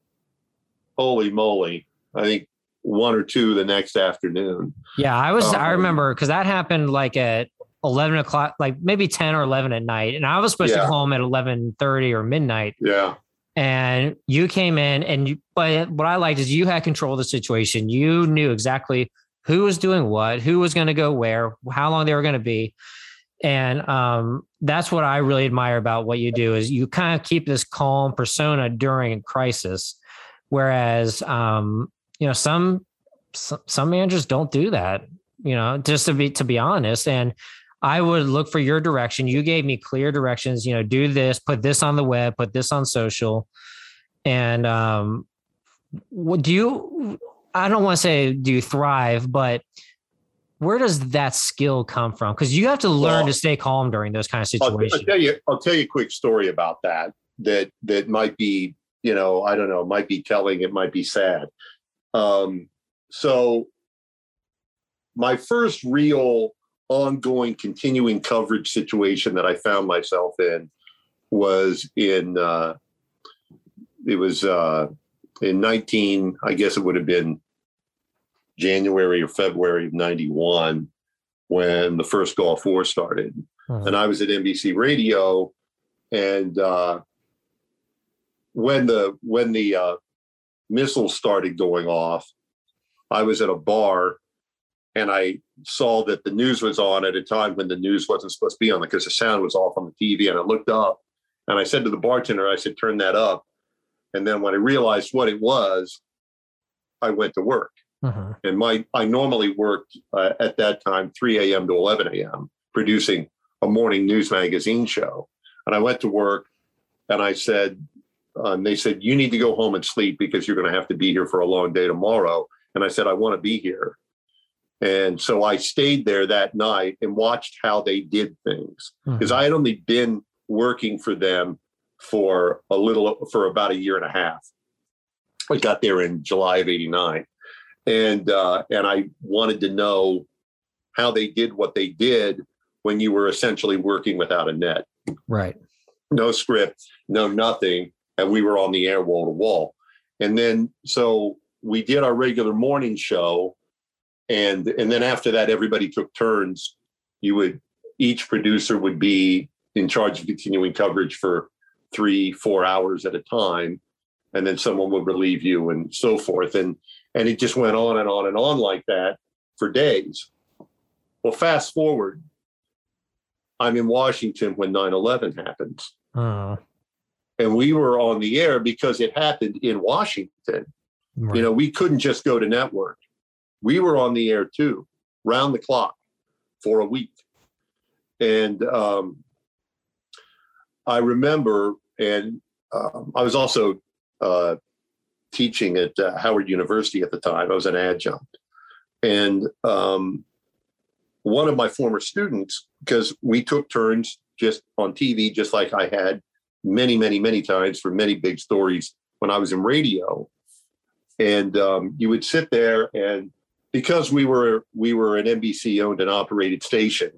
holy moly, I think one or two the next afternoon. Yeah, I was. Um, I remember because that happened like at 11 o'clock, like maybe 10 or 11 at night. And I was supposed yeah. to go home at 11 30 or midnight. Yeah. And you came in and you, but what I liked is you had control of the situation. You knew exactly who was doing what, who was going to go where, how long they were going to be. And um, that's what I really admire about what you do is you kind of keep this calm persona during a crisis. Whereas, um, you know, some, some managers don't do that, you know, just to be, to be honest. And I would look for your direction. You gave me clear directions, you know, do this, put this on the web, put this on social. And um what do you I don't want to say do you thrive, but where does that skill come from? Because you have to learn well, to stay calm during those kind of situations. I'll, I'll, tell you, I'll tell you a quick story about that. That that might be, you know, I don't know, might be telling, it might be sad. Um, so my first real ongoing, continuing coverage situation that I found myself in was in uh, it was uh, in 19, I guess it would have been January or February of 91 when the first Gulf War started. Uh-huh. And I was at NBC Radio and uh, when the when the uh, missiles started going off, I was at a bar and I saw that the news was on at a time when the news wasn't supposed to be on because the sound was off on the TV. And I looked up and I said to the bartender, I said, turn that up. And then when I realized what it was, I went to work. Uh-huh. And my I normally worked uh, at that time 3 a.m. to 11 a.m. producing a morning news magazine show. And I went to work and I said, and they said, you need to go home and sleep because you're going to have to be here for a long day tomorrow. And I said, I want to be here. And so I stayed there that night and watched how they did things because mm-hmm. I had only been working for them for a little, for about a year and a half. I got there in July of 89. And, uh, and I wanted to know how they did what they did when you were essentially working without a net. Right. No script, no nothing. And we were on the air wall to wall. And then, so we did our regular morning show and and then after that everybody took turns. You would each producer would be in charge of continuing coverage for three four hours at a time. And then someone would relieve you and so forth. And and it just went on and on and on like that for days. Well fast forward. I'm in washington when 9-11 happens uh. and we were on the air because it happened in washington. Right. you know we couldn't just go to network we were on the air too, round the clock for a week. And um, I remember, and um, I was also uh, teaching at uh, Howard University at the time. I was an adjunct. And um, one of my former students, because we took turns just on TV, just like I had many, many, many times for many big stories when I was in radio. And um, you would sit there and because we were we were an NBC owned and operated station,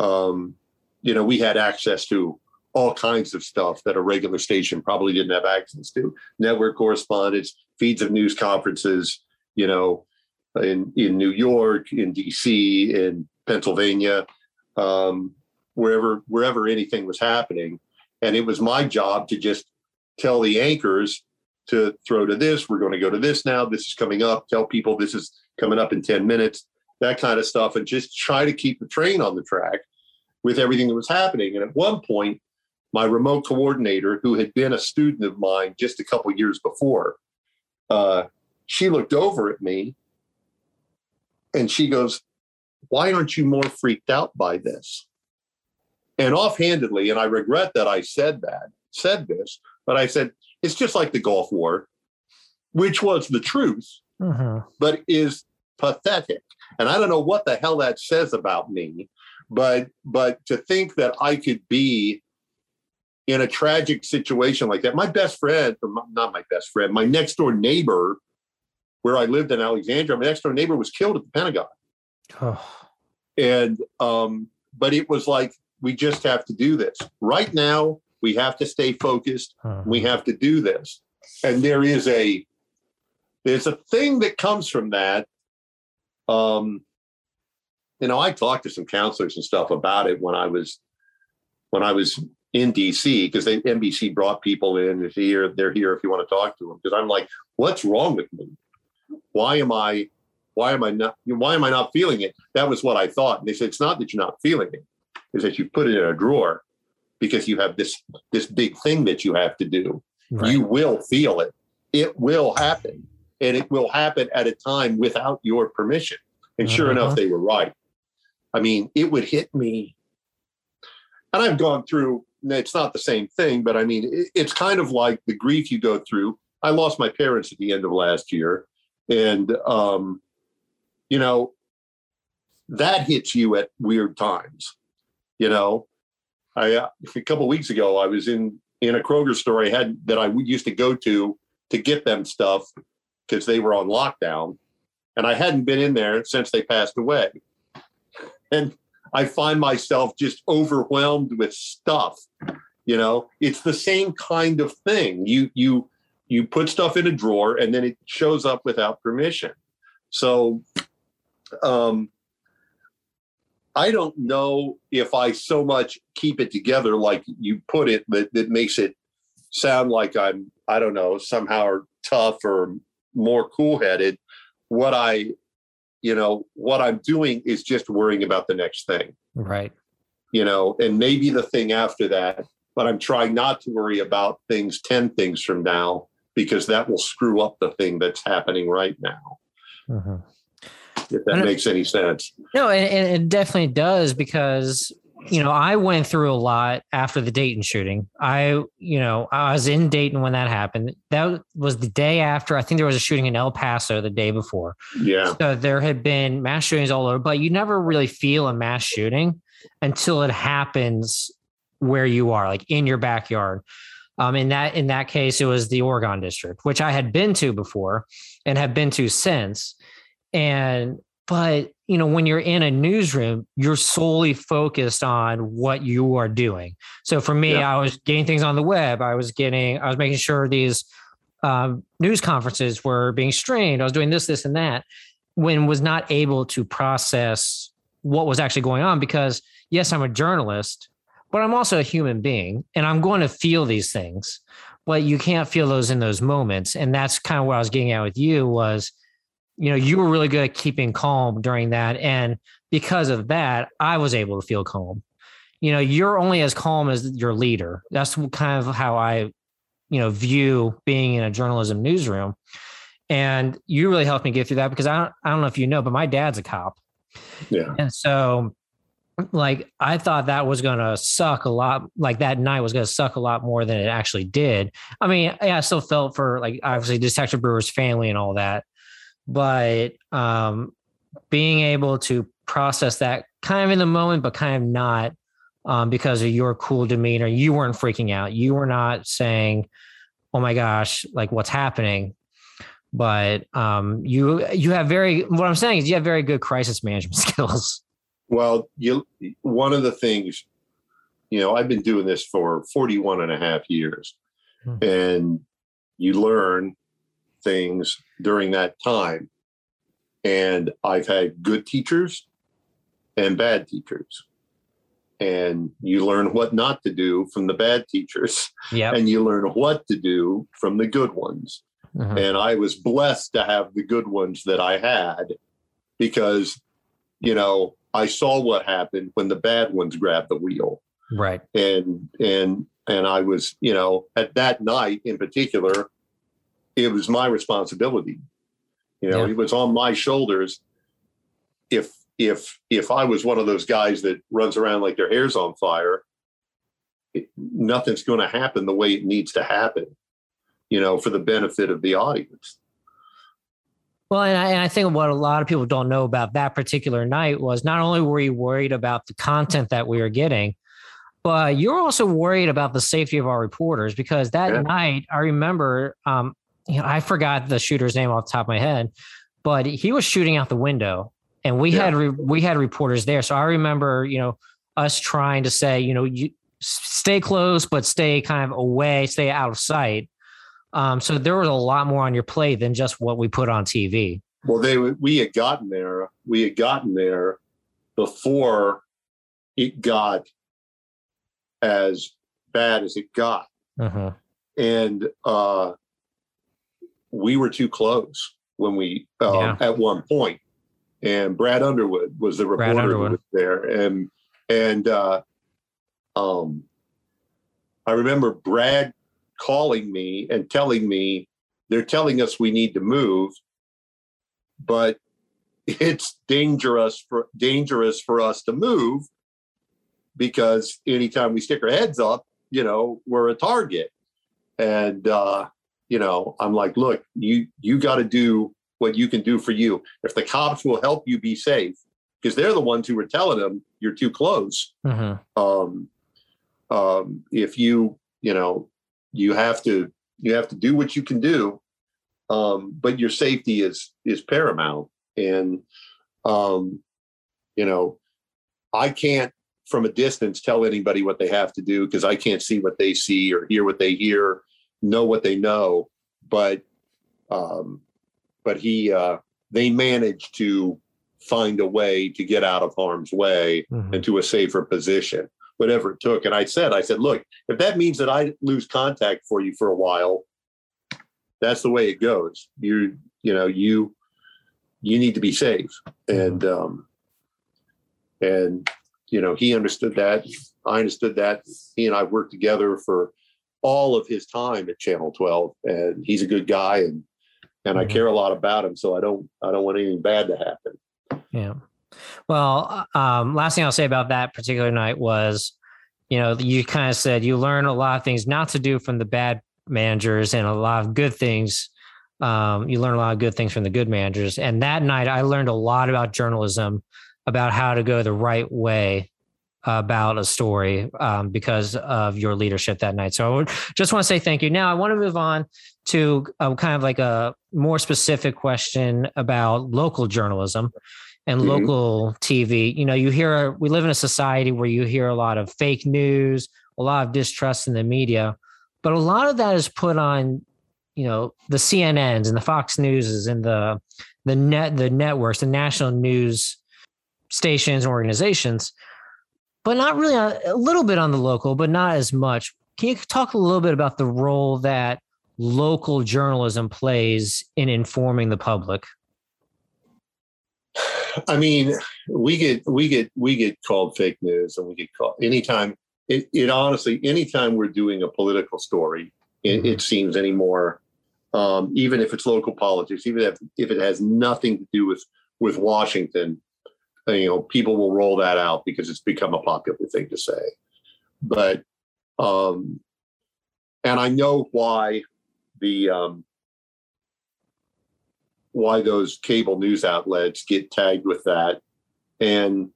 um, you know, we had access to all kinds of stuff that a regular station probably didn't have access to. Network correspondence, feeds of news conferences, you know, in in New York, in DC, in Pennsylvania. Um, wherever wherever anything was happening, and it was my job to just tell the anchors to throw to this. We're going to go to this now. This is coming up. Tell people this is coming up in ten minutes. That kind of stuff, and just try to keep the train on the track with everything that was happening. And at one point, my remote coordinator, who had been a student of mine just a couple years before, uh, she looked over at me and she goes, Why aren't you more freaked out by this? And offhandedly, and I regret that I said that, said this, but I said, It's just like the Gulf War, which was the truth, mm-hmm. but is pathetic. And I don't know what the hell that says about me, but but to think that I could be in a tragic situation like that. My best friend, or not my best friend, my next door neighbor, where I lived in Alexandria, my next door neighbor was killed at the Pentagon. Oh. And, um, but it was like, we just have to do this. Right now, we have to stay focused. We have to do this. And there is a, there's a thing that comes from that. Um, you know, I talked to some counselors and stuff about it when I was when I was in DC because they NBC brought people in here. They're here if you want to talk to them. Because I'm like, what's wrong with me? Why am I? Why am I not? Why am I not feeling it? That was what I thought. And they said it's not that you're not feeling it, it. Is that you put it in a drawer because you have this this big thing that you have to do. Right. You will feel it. It will happen, and it will happen at a time without your permission. And sure uh-huh. enough, they were right. I mean, it would hit me and I've gone through it's not the same thing, but I mean, it's kind of like the grief you go through. I lost my parents at the end of last year, and um, you know, that hits you at weird times. You know, I uh, a couple weeks ago I was in in a Kroger store I had that I used to go to to get them stuff because they were on lockdown, and I hadn't been in there since they passed away, and I find myself just overwhelmed with stuff. You know, it's the same kind of thing. You you you put stuff in a drawer and then it shows up without permission. So um I don't know if I so much keep it together like you put it that, that makes it sound like I'm I don't know somehow tough or more cool headed. What I you know, what I'm doing is just worrying about the next thing. Right. You know, and maybe the thing after that, but I'm trying not to worry about things 10 things from now because that will screw up the thing that's happening right now. Mm-hmm. If that makes any sense. No, and, and it definitely does because you know, I went through a lot after the Dayton shooting. I, you know, I was in Dayton when that happened. That was the day after. I think there was a shooting in El Paso the day before. Yeah. So there had been mass shootings all over, but you never really feel a mass shooting until it happens where you are, like in your backyard. Um, in that in that case, it was the Oregon district, which I had been to before and have been to since. And but you know when you're in a newsroom you're solely focused on what you are doing. So for me yeah. i was getting things on the web. I was getting i was making sure these um, news conferences were being streamed. I was doing this this and that when was not able to process what was actually going on because yes i'm a journalist but i'm also a human being and i'm going to feel these things but you can't feel those in those moments. And that's kind of what i was getting at with you was you know, you were really good at keeping calm during that. And because of that, I was able to feel calm. You know, you're only as calm as your leader. That's kind of how I, you know, view being in a journalism newsroom. And you really helped me get through that because I don't, I don't know if you know, but my dad's a cop. Yeah. And so, like, I thought that was going to suck a lot. Like, that night was going to suck a lot more than it actually did. I mean, yeah, I still felt for, like, obviously, Detective Brewer's family and all that but um, being able to process that kind of in the moment, but kind of not um, because of your cool demeanor. You weren't freaking out. You were not saying, "Oh my gosh, like what's happening." But um, you you have very what I'm saying is you have very good crisis management skills. Well, you one of the things, you know, I've been doing this for 41 and a half years, hmm. and you learn things during that time. And I've had good teachers and bad teachers. and you learn what not to do from the bad teachers Yeah. and you learn what to do from the good ones Mhm. and i was blessed to have the good ones that i had because you know i saw what happened when the bad ones grabbed the wheel Right. and and and i was you know at that night in particular it was my responsibility you know Yeah. it was on my shoulders if if if i was one of those guys that runs around like their hair's on fire it, nothing's going to happen the way it needs to happen you know for the benefit of the audience Well, and I, and I think what a lot of people don't know about that particular night was not only were you worried about the content that we were getting, but you're also worried about the safety of our reporters because that Yeah. night I remember, um, you know, I forgot the shooter's name off the top of my head, but he was shooting out the window, and we Yeah. had re- we had reporters there. So I remember, you know, us trying to say, you know, you stay close, but stay kind of away, stay out of sight. Um, so there was a lot more on your plate than just what we put on TV. well they we had gotten there we had gotten there before it got as bad as it got Mhm. and uh, we were too close when we uh, Yeah. at one. And Brad Underwood was the reporter who was there, and and uh, um, I remember Brad calling me and telling me they're telling us we need to move, but it's dangerous for dangerous for us to move because anytime we stick our heads up, you know, we're a target. And uh, you know, I'm like, look, you you got to do what you can do for you. If the cops will help you be safe, because they're the ones who were telling them you're too close. Mhm. Um, um, if you, you know, you have to you have to do what you can do, um, but your safety is is paramount. And um, you know, I can't from a distance tell anybody what they have to do because I can't see what they see or hear what they hear, know what they know. But um, but he uh, they managed to find a way to get out of harm's way Mhm. into a safer position, whatever it took. And I said, I said, look, if that means that I lose contact for you for a while, that's the way it goes. You, you know, you, you need to be safe. And, um, and, you know, he understood that. I understood that. He and I worked together for all of his time at Channel 12, and he's a good guy, and and I Mhm. care a lot about him. So I don't I don't want anything bad to happen. Yeah. Well, um, last thing I'll say about that particular night was, you know, you kind of said you learn a lot of things not to do from the bad managers and a lot of good things. Um, you learn a lot of good things from the good managers. And that night, I learned a lot about journalism, about how to go the right way about a story um, because of your leadership that night. So I just want to say thank you. Now I want to move on to um, kind of like a more specific question about local journalism and Mhm. local TV. You know, you hear we live in a society where you hear a lot of fake news, a lot of distrust in the media, but a lot of that is put on, you know, the CNNs and the Fox Newses and the the net the networks, the national news stations and organizations, but not really on, a little bit on the local, but not as much. Can you talk a little bit about the role that local journalism plays in informing the public? I mean, we get we get we get called fake news, and we get called anytime. It, it honestly, anytime we're doing a political story, it, Mhm. it seems anymore. Um, even if it's local politics, even if if it has nothing to do with with Washington, you know, people will roll that out because it's become a popular thing to say. But um, and I know why the um, why those cable news outlets get tagged with that. And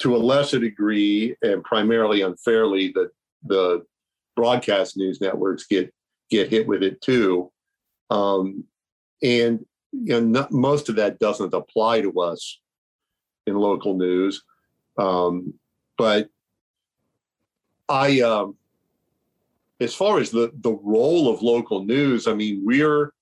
to a lesser degree, and primarily unfairly, the the broadcast news networks get get hit with it too. Um, and you know, not, most of that doesn't apply to us in local news. Um, but I, um, as far as the the role of local news, I mean, we're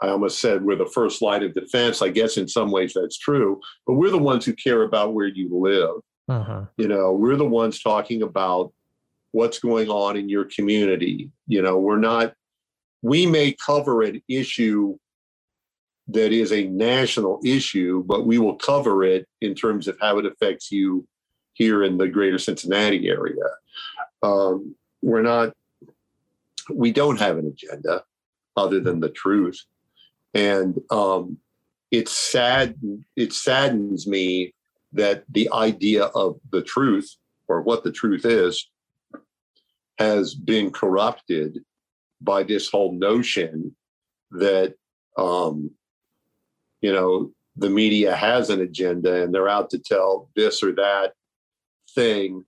I almost said we're the first line of defense. I guess in some ways that's true, but we're the ones who care about where you live. Uh-huh. You know, we're the ones talking about what's going on in your community. You know, we're not, we may cover an issue that is a national issue, but we will cover it in terms of how it affects you here in the greater Cincinnati area. Um, we're not, we don't have an agenda other than the truth. And um, it's sad, it saddens me that the idea of the truth or what the truth is has been corrupted by this whole notion that um, you know the media has an agenda and they're out to tell this or that thing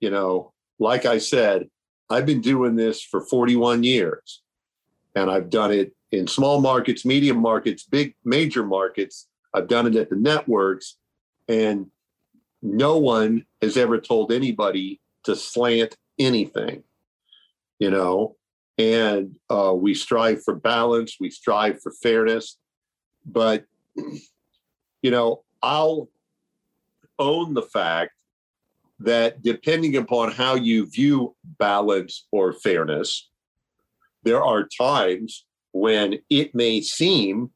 you know. Like i said i've been doing this for 41 years and i've done it in small markets medium markets big major markets. I've done it at the networks and no one has ever told anybody to slant anything you know. And uh, we strive for balance we strive for fairness but you know i'll own the fact that depending upon how you view balance or fairness there are times when it may seem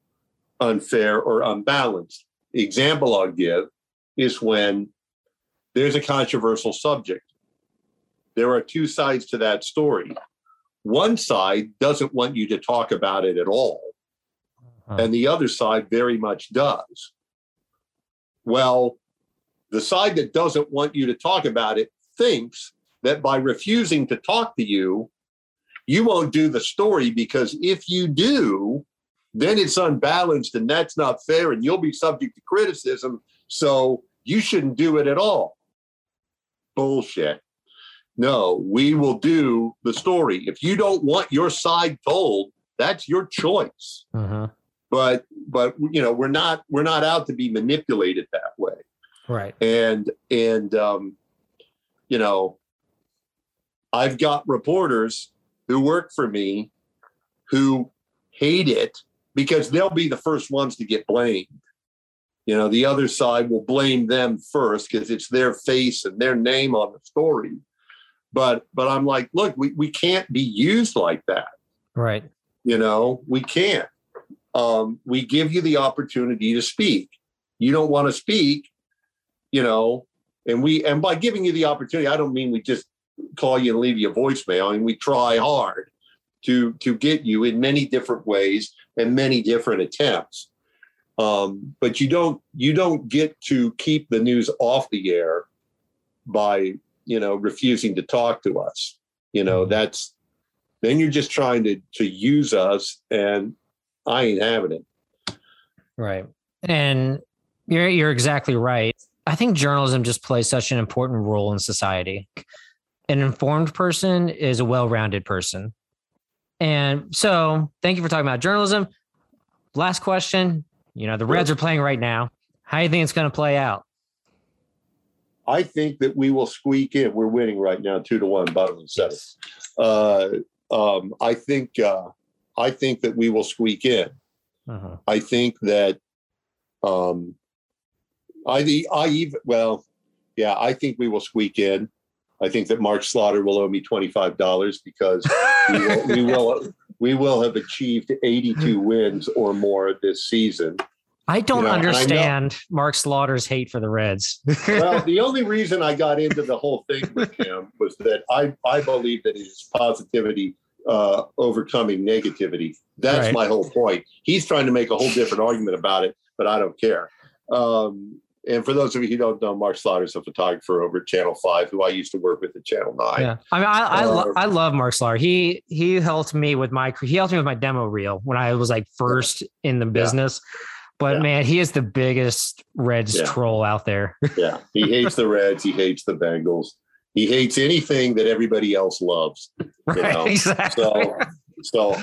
unfair or unbalanced example i'll give is when there's a controversial subject. There are two sides to that story. One side doesn't want you to talk about it at all, and the other side very much does. Well, the side that doesn't want you to talk about it thinks that by refusing to talk to you, you won't do the story because if you do, then it's unbalanced and that's not fair and you'll be subject to criticism. So you shouldn't do it at all bullshit. No, we will do the story. If you don't want your side told, that's your choice. Uh-huh. But but you know we're not we're not out to be manipulated that way. Right. And and um, you know, I've got reporters who work for me who hate it because they'll be the first ones to get blamed. You know the other side will blame them first because it's their face and their name on the story. But but i'm like look we, we can't be used like that. Right. You know we can't um, we give you the opportunity to speak you don't want to speak you know and we and by giving you the opportunity i don't mean we just call you and leave you a voicemail I mean we try hard to to get you in many different ways and many different attempts um, but you don't you don't get to keep the news off the air by you know refusing to talk to us. You know that's then you're just trying to to use us, and I ain't having it. Right, and you're you're exactly right. I think journalism just plays such an important role in society. An informed person is a well-rounded person. And so, thank you for talking about journalism. Last question you know, the Reds are playing right now. How do you think it's going to play out? I think that we will squeak in. We're winning right now, two to one, bottom of the seventh. Uh, um, I think uh, I think that we will squeak in. Uh-huh. I think that um, I I even well, yeah, I think we will squeak in. I think that Mark Slaughter will owe me twenty five dollars because we will, we will we will have achieved 82 wins or more this season. I don't you know, understand Mark Slaughter's hate for the Reds. well, the only reason I got into the whole thing with him was that I, I believe that his positivity uh, overcoming negativity. That's right. my whole point. He's trying to make a whole different argument about it, but I don't care. Um, and for those of you who don't know, Mark Slaughter's a photographer over at Channel Five, who I used to work with at Channel Nine. Yeah, I mean, I I, uh, lo- I love Mark Slaughter. He he helped me with my he helped me with my demo reel when I was like first in the business. Yeah. But yeah. man, he is the biggest Reds yeah. troll out there. yeah, he hates the Reds. He hates the Bengals. He hates anything that everybody else loves. Right. Know? Exactly. So so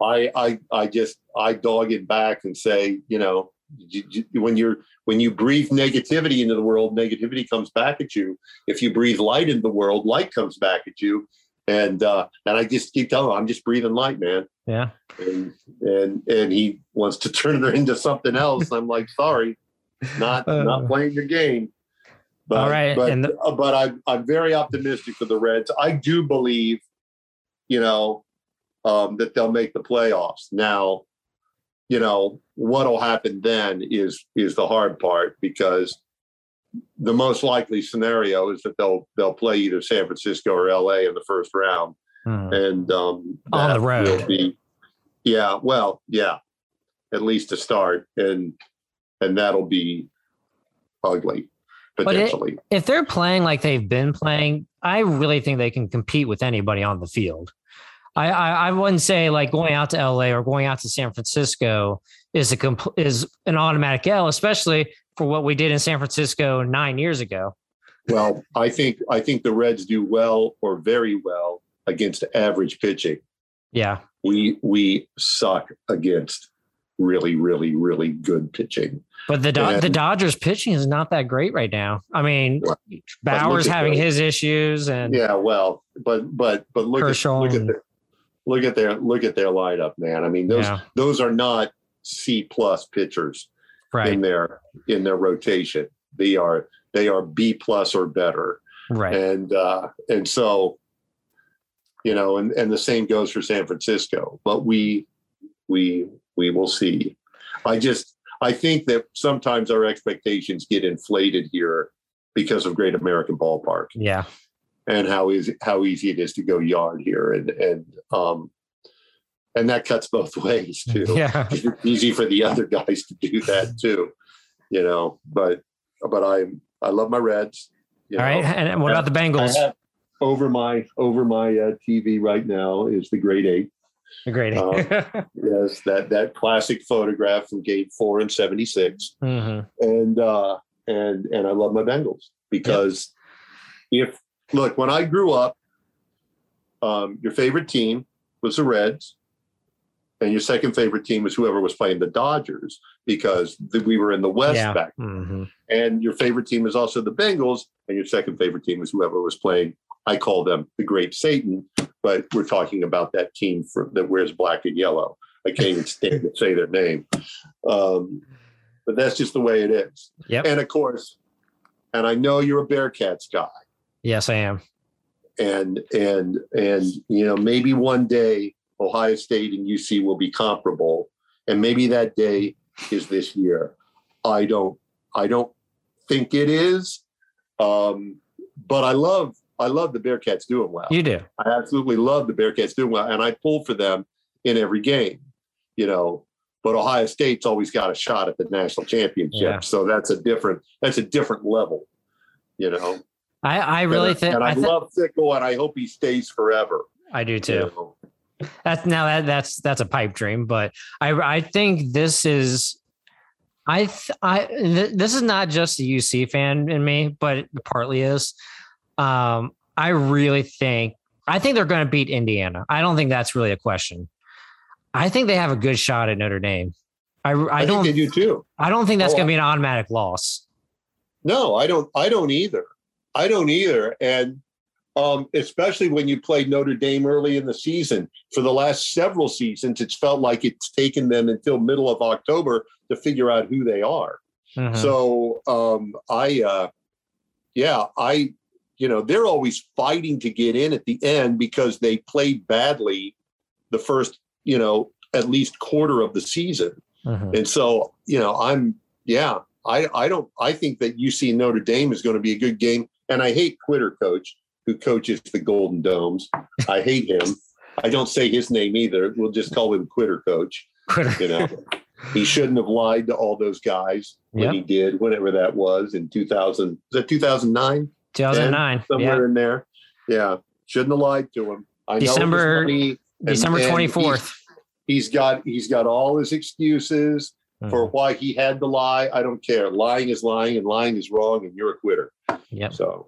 I I I just I dog it back and say, you know, when you're when you breathe negativity into the world negativity comes back at you if you breathe light into the world light comes back at you And uh, and I just keep telling him, I'm just breathing light, man. Yeah. And and and he wants to turn it into something else. I'm like, sorry, not Uh. not playing your game. But, All right, but and the- uh, but I'm I'm very optimistic for the Reds. I do believe, you know, um, that they'll make the playoffs. Now, you know, what'll happen then is is the hard part because the most likely scenario is that they'll they'll play either San Francisco or LA in the first round, Mhm. and um, On the road. be- yeah, well, yeah, at least to start, and and that'll be ugly it- If they're playing like they've been playing, I really think they can compete with anybody on the field. I, I, I wouldn't say like going out to LA or going out to San Francisco is a compl- is an automatic L, especially for what we did in San Francisco nine years ago. Well, I think I think the Reds do well or very well against average pitching. Yeah, We we suck against really really really good pitching. but the Do- Yeah. the Dodgers pitching is not that great right now. I mean, Right. Bauer's having the- his issues, and Yeah, well, but but but look Kershaw at look at their, look at their look at their lineup, man. I mean those Yeah. those are not C plus pitchers right, in their in their rotation. They are they are B plus or better. right. and uh, and so you know and and the same goes for san francisco but we we we will see i just i think that sometimes our expectations get inflated here because of great american ballpark Yeah, and how is how easy it is to go yard here and and um and that cuts both ways too yeah. it's easy for the other guys to do that too you know but but i i love my reds you All right, know. and what about the Bengals? over my over my uh, TV right now is the Great Eight. Great. uh, Yes, that that classic photograph from Game Four and seventy six, hmm and uh, and and I love my Bengals because if look when I grew up, um, your favorite team was the Reds, and your second favorite team was whoever was playing the Dodgers because the, we were in the West Yeah. back hmm and your favorite team is also the Bengals, and your second favorite team is whoever was playing. I call them the Great Satan, but we're talking about that team for, that wears black and yellow. I can't even stand to say their name, um, but that's just the way it is. Yep. And of course, and I know you're a Bearcats guy, Yes, I am. and and and you know maybe one day Ohio State and UC will be comparable, and maybe that day is this year. I don't I don't think it is, um, but I love I love the Bearcats doing well. You do. I absolutely love the Bearcats doing well, and I pull for them in every game. You know, but Ohio State's always got a shot at the national championship, Yeah. so that's a different that's a different level. You know, I, I really think and I, I, thi- love Fickell, and I hope he stays forever. I do you too. know. That's now that that's that's a pipe dream, but I I think this is I th- I th- this is not just a UC fan in me, but it partly is. Um, I really think I think they're going to beat Indiana. I don't think that's really a question. I think they have a good shot at Notre Dame. I I, I, don't think they do too. I don't think that's Oh, going to be an automatic loss. No, I don't. I don't either. I don't either. And um, especially when you played Notre Dame early in the season, for the last several seasons, it's felt like it's taken them until middle of October to figure out who they are. Mhm. So um, I, uh, yeah, I, you know, they're always fighting to get in at the end because they played badly the first, you know, at least quarter of the season. Mhm. And so, you know, I'm, yeah, I, I don't, I think that UC Notre Dame is going to be a good game. And I hate Quitter coach who coaches the Golden Domes. I hate him. I don't say his name either. We'll just call him Quitter coach. You know, he shouldn't have lied to all those guys when Yep. he did, whenever that was in 2000. Was that 2009? 2009. Somewhere Yeah. in there. Yeah. Shouldn't have lied to him. I know December- and- December and 24th. He's got he's got all his excuses for Mhm. why he had to lie. I don't care. Lying is lying, and lying is wrong, and you're a quitter. Yep. So,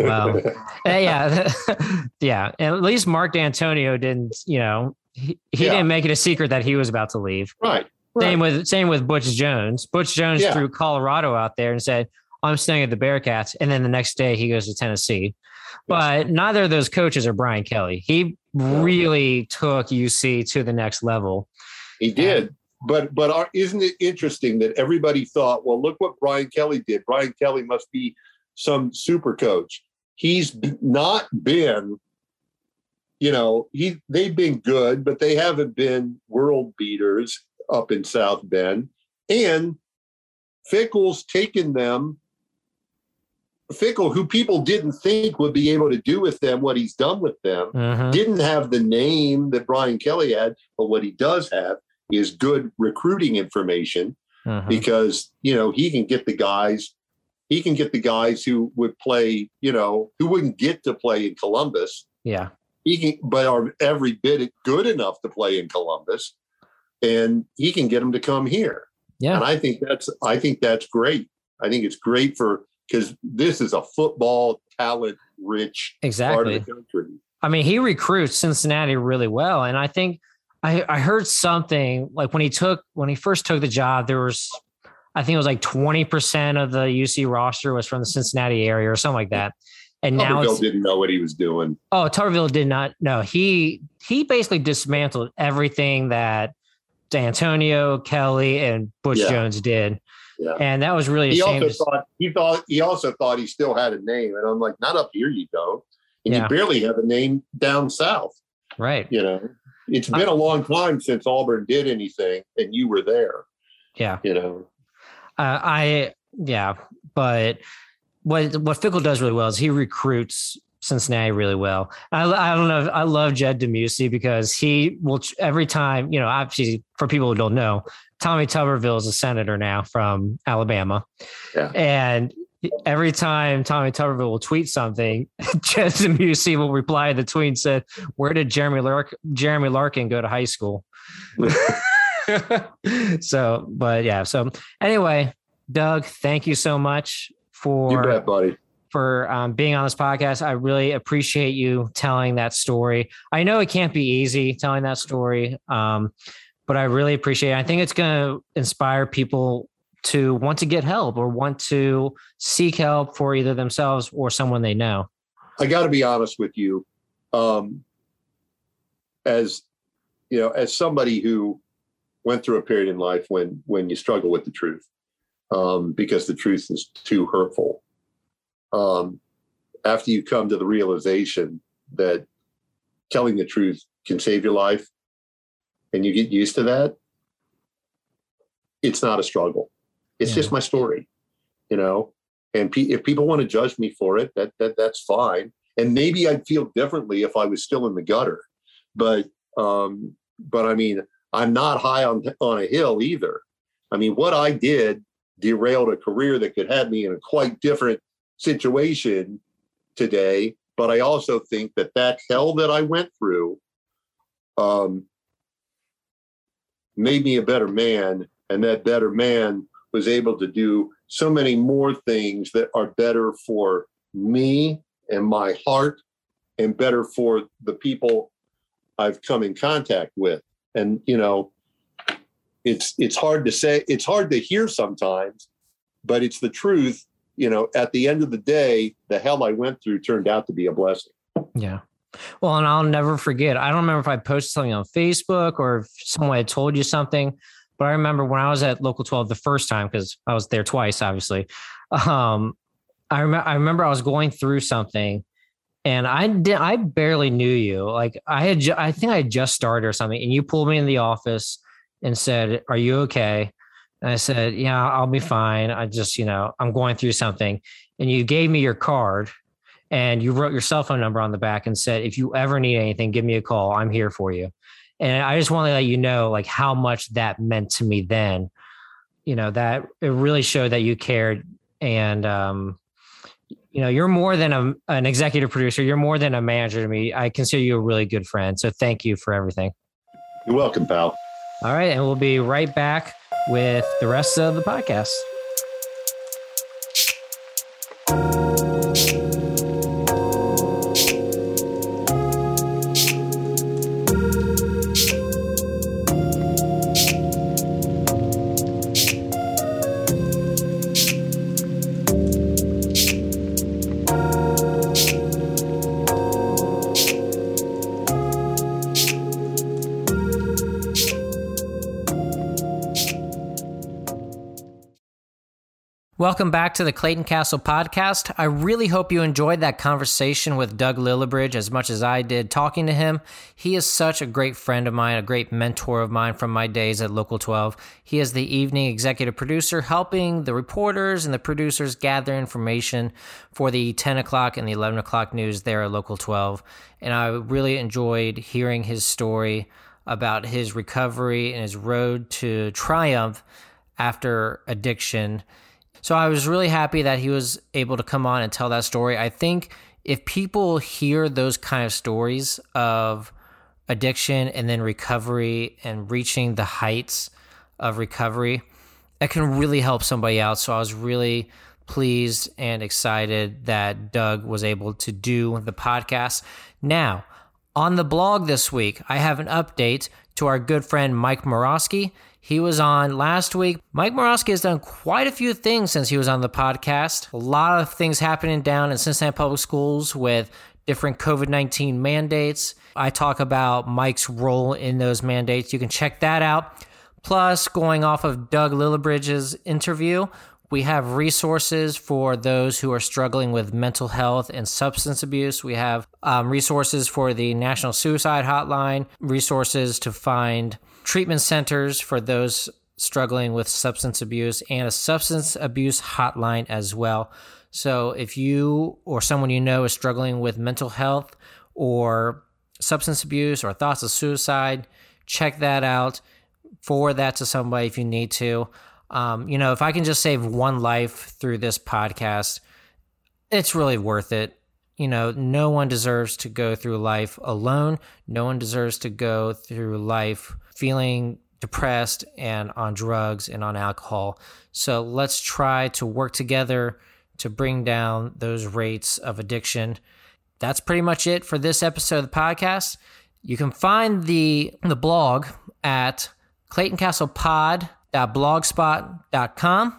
Wow. Uh, yeah, yeah. At least Mark Dantonio didn't. You know, he, he Yeah. didn't make it a secret that he was about to leave. right. Same with same with Butch Jones. Butch Jones Yeah. threw Colorado out there and said, I'm staying at the Bearcats. And then the next day he goes to Tennessee. But neither of those coaches are Brian Kelly. He really took UC to the next level. He did. But but are, isn't it interesting that everybody thought, well, look what Brian Kelly did. Brian Kelly must be some super coach. He's not been, you know, he they've been good, but they haven't been world beaters up in South Bend. And Fickell's taken them. Fickell, who people didn't think would be able to do with them what he's done with them, Mhm. didn't have the name that Brian Kelly had, but what he does have is good recruiting information Mhm. because you know he can get the guys he can get the guys who would play you know who wouldn't get to play in columbus Yeah. he can but are every bit good enough to play in columbus and he can get them to come here Yeah. and i think that's i think that's great i think it's great for because this is a football talent rich part of the country I mean, he recruits Cincinnati really well. And I think I, I heard something like when he took when he first took the job, there was I think it was like 20% of the UC roster was from the Cincinnati area or something like that. And now Tuberville it's didn't know what he was doing oh Tuberville did not know. He he basically dismantled everything that Dantonio, Kelly, and Butch Yeah. Jones did. Yeah. And that was really a he shame. also thought he thought he also thought he still had a name, and I'm like, not up here, you don't, and Yeah. you barely have a name down south. right. You know, it's been a long time since Auburn did anything, and you were there. Yeah. You know, Uh, I yeah, but what what Fickell does really well is he recruits Cincinnati really well. I I don't know. I love Jed Demusey because he will every time you know. Obviously, for people who don't know, Tommy Tuberville is a senator now from Alabama, Yeah. and every time Tommy Tuberville will tweet something, Jed Demusey will reply to the tweet and said, "Where did Jeremy Lark Jeremy Larkin go to high school?" so, but yeah. So anyway, Doug, thank you so much you for bet, buddy. for um, being on this podcast. I really appreciate you telling that story. I know it can't be easy telling that story, um, but I really appreciate it. I think it's going to inspire people to want to get help or want to seek help for either themselves or someone they know. I got to be honest with you, um, as you know, as somebody who went through a period in life when when you struggle with the truth, um, because the truth is too hurtful. Um, after you come to the realization that telling the truth can save your life, and you get used to that, it's not a struggle. It's Yeah. just my story, you know. And pe- if people want to judge me for it, that that that's fine. And maybe I'd feel differently if I was still in the gutter. But um, but I mean, I'm not high on on a hill either. I mean, what I did derailed a career that could have me in a quite different situation today. But I also think that that hell that I went through um, made me a better man, and that better man was able to do so many more things that are better for me and my heart and better for the people I've come in contact with. And you know, it's it's hard to say, it's hard to hear sometimes, but it's the truth. You know, at the end of the day, the hell I went through turned out to be a blessing. Yeah. Well, and I'll never forget. I don't remember if I posted something on Facebook or if someone had told you something, but I remember when I was at Local 12 the first time, because I was there twice, obviously. Um, I, rem- I remember I was going through something and I did I barely knew you. Like I had ju- I think I had just started or something, and you pulled me in the office and said, Are you okay? And I said, Yeah, I'll be fine. I just, you know, I'm going through something. And you gave me your card and you wrote your cell phone number on the back and said, if you ever need anything, give me a call. I'm here for you. And I just want to let you know like how much that meant to me then. You know, that it really showed that you cared. And um, you know, you're more than a, an executive producer, you're more than a manager to me. I consider you a really good friend. So thank you for everything. You're welcome, pal. All right. And we'll be right back with the rest of the podcast. Welcome back to the Clayton Castle podcast. I really hope you enjoyed that conversation with Doug Lillibridge as much as I did talking to him. He is such a great friend of mine, a great mentor of mine from my days at Local 12. He is the evening executive producer, helping the reporters and the producers gather information for the 10 o'clock and the 11 o'clock news there at Local 12. And I really enjoyed hearing his story about his recovery and his road to triumph after addiction so I was really happy that he was able to come on and tell that story. I think if people hear those kind of stories of addiction and then recovery and reaching the heights of recovery, that can really help somebody out. So I was really pleased and excited that Doug was able to do the podcast. Now, on the blog this week, I have an update to our good friend Mike Moroski. He was on last week. Mike Moroski has done quite a few things since he was on the podcast. A lot of things happening down in Cincinnati Public Schools with different COVID 19 mandates. I talk about Mike's role in those mandates. You can check that out. Plus, going off of Doug Lillibridge's interview, we have resources for those who are struggling with mental health and substance abuse. We have um, resources for the National Suicide Hotline, resources to find treatment centers for those struggling with substance abuse, and a substance abuse hotline as well. So if you or someone you know is struggling with mental health or substance abuse or thoughts of suicide, check that out. Forward that to somebody if you need to. Um, you know, if I can just save one life through this podcast, it's really worth it. You know, no one deserves to go through life alone. No one deserves to go through life feeling depressed and on drugs and on alcohol. So let's try to work together to bring down those rates of addiction. That's pretty much it for this episode of the podcast. You can find the the blog at claytoncastlepod.blogspot.com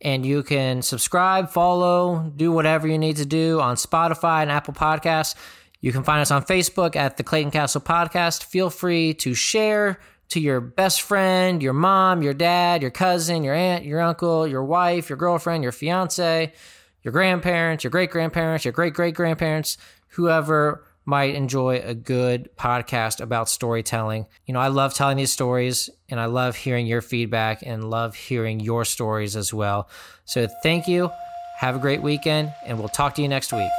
and you can subscribe, follow, do whatever you need to do on Spotify and Apple Podcasts. You can find us on Facebook at the Clayton Castle Podcast. Feel free to share to your best friend, your mom, your dad, your cousin, your aunt, your uncle, your wife, your girlfriend, your fiance, your grandparents, your great grandparents, your great great grandparents, whoever might enjoy a good podcast about storytelling. You know, I love telling these stories and I love hearing your feedback and love hearing your stories as well. So thank you. Have a great weekend and we'll talk to you next week.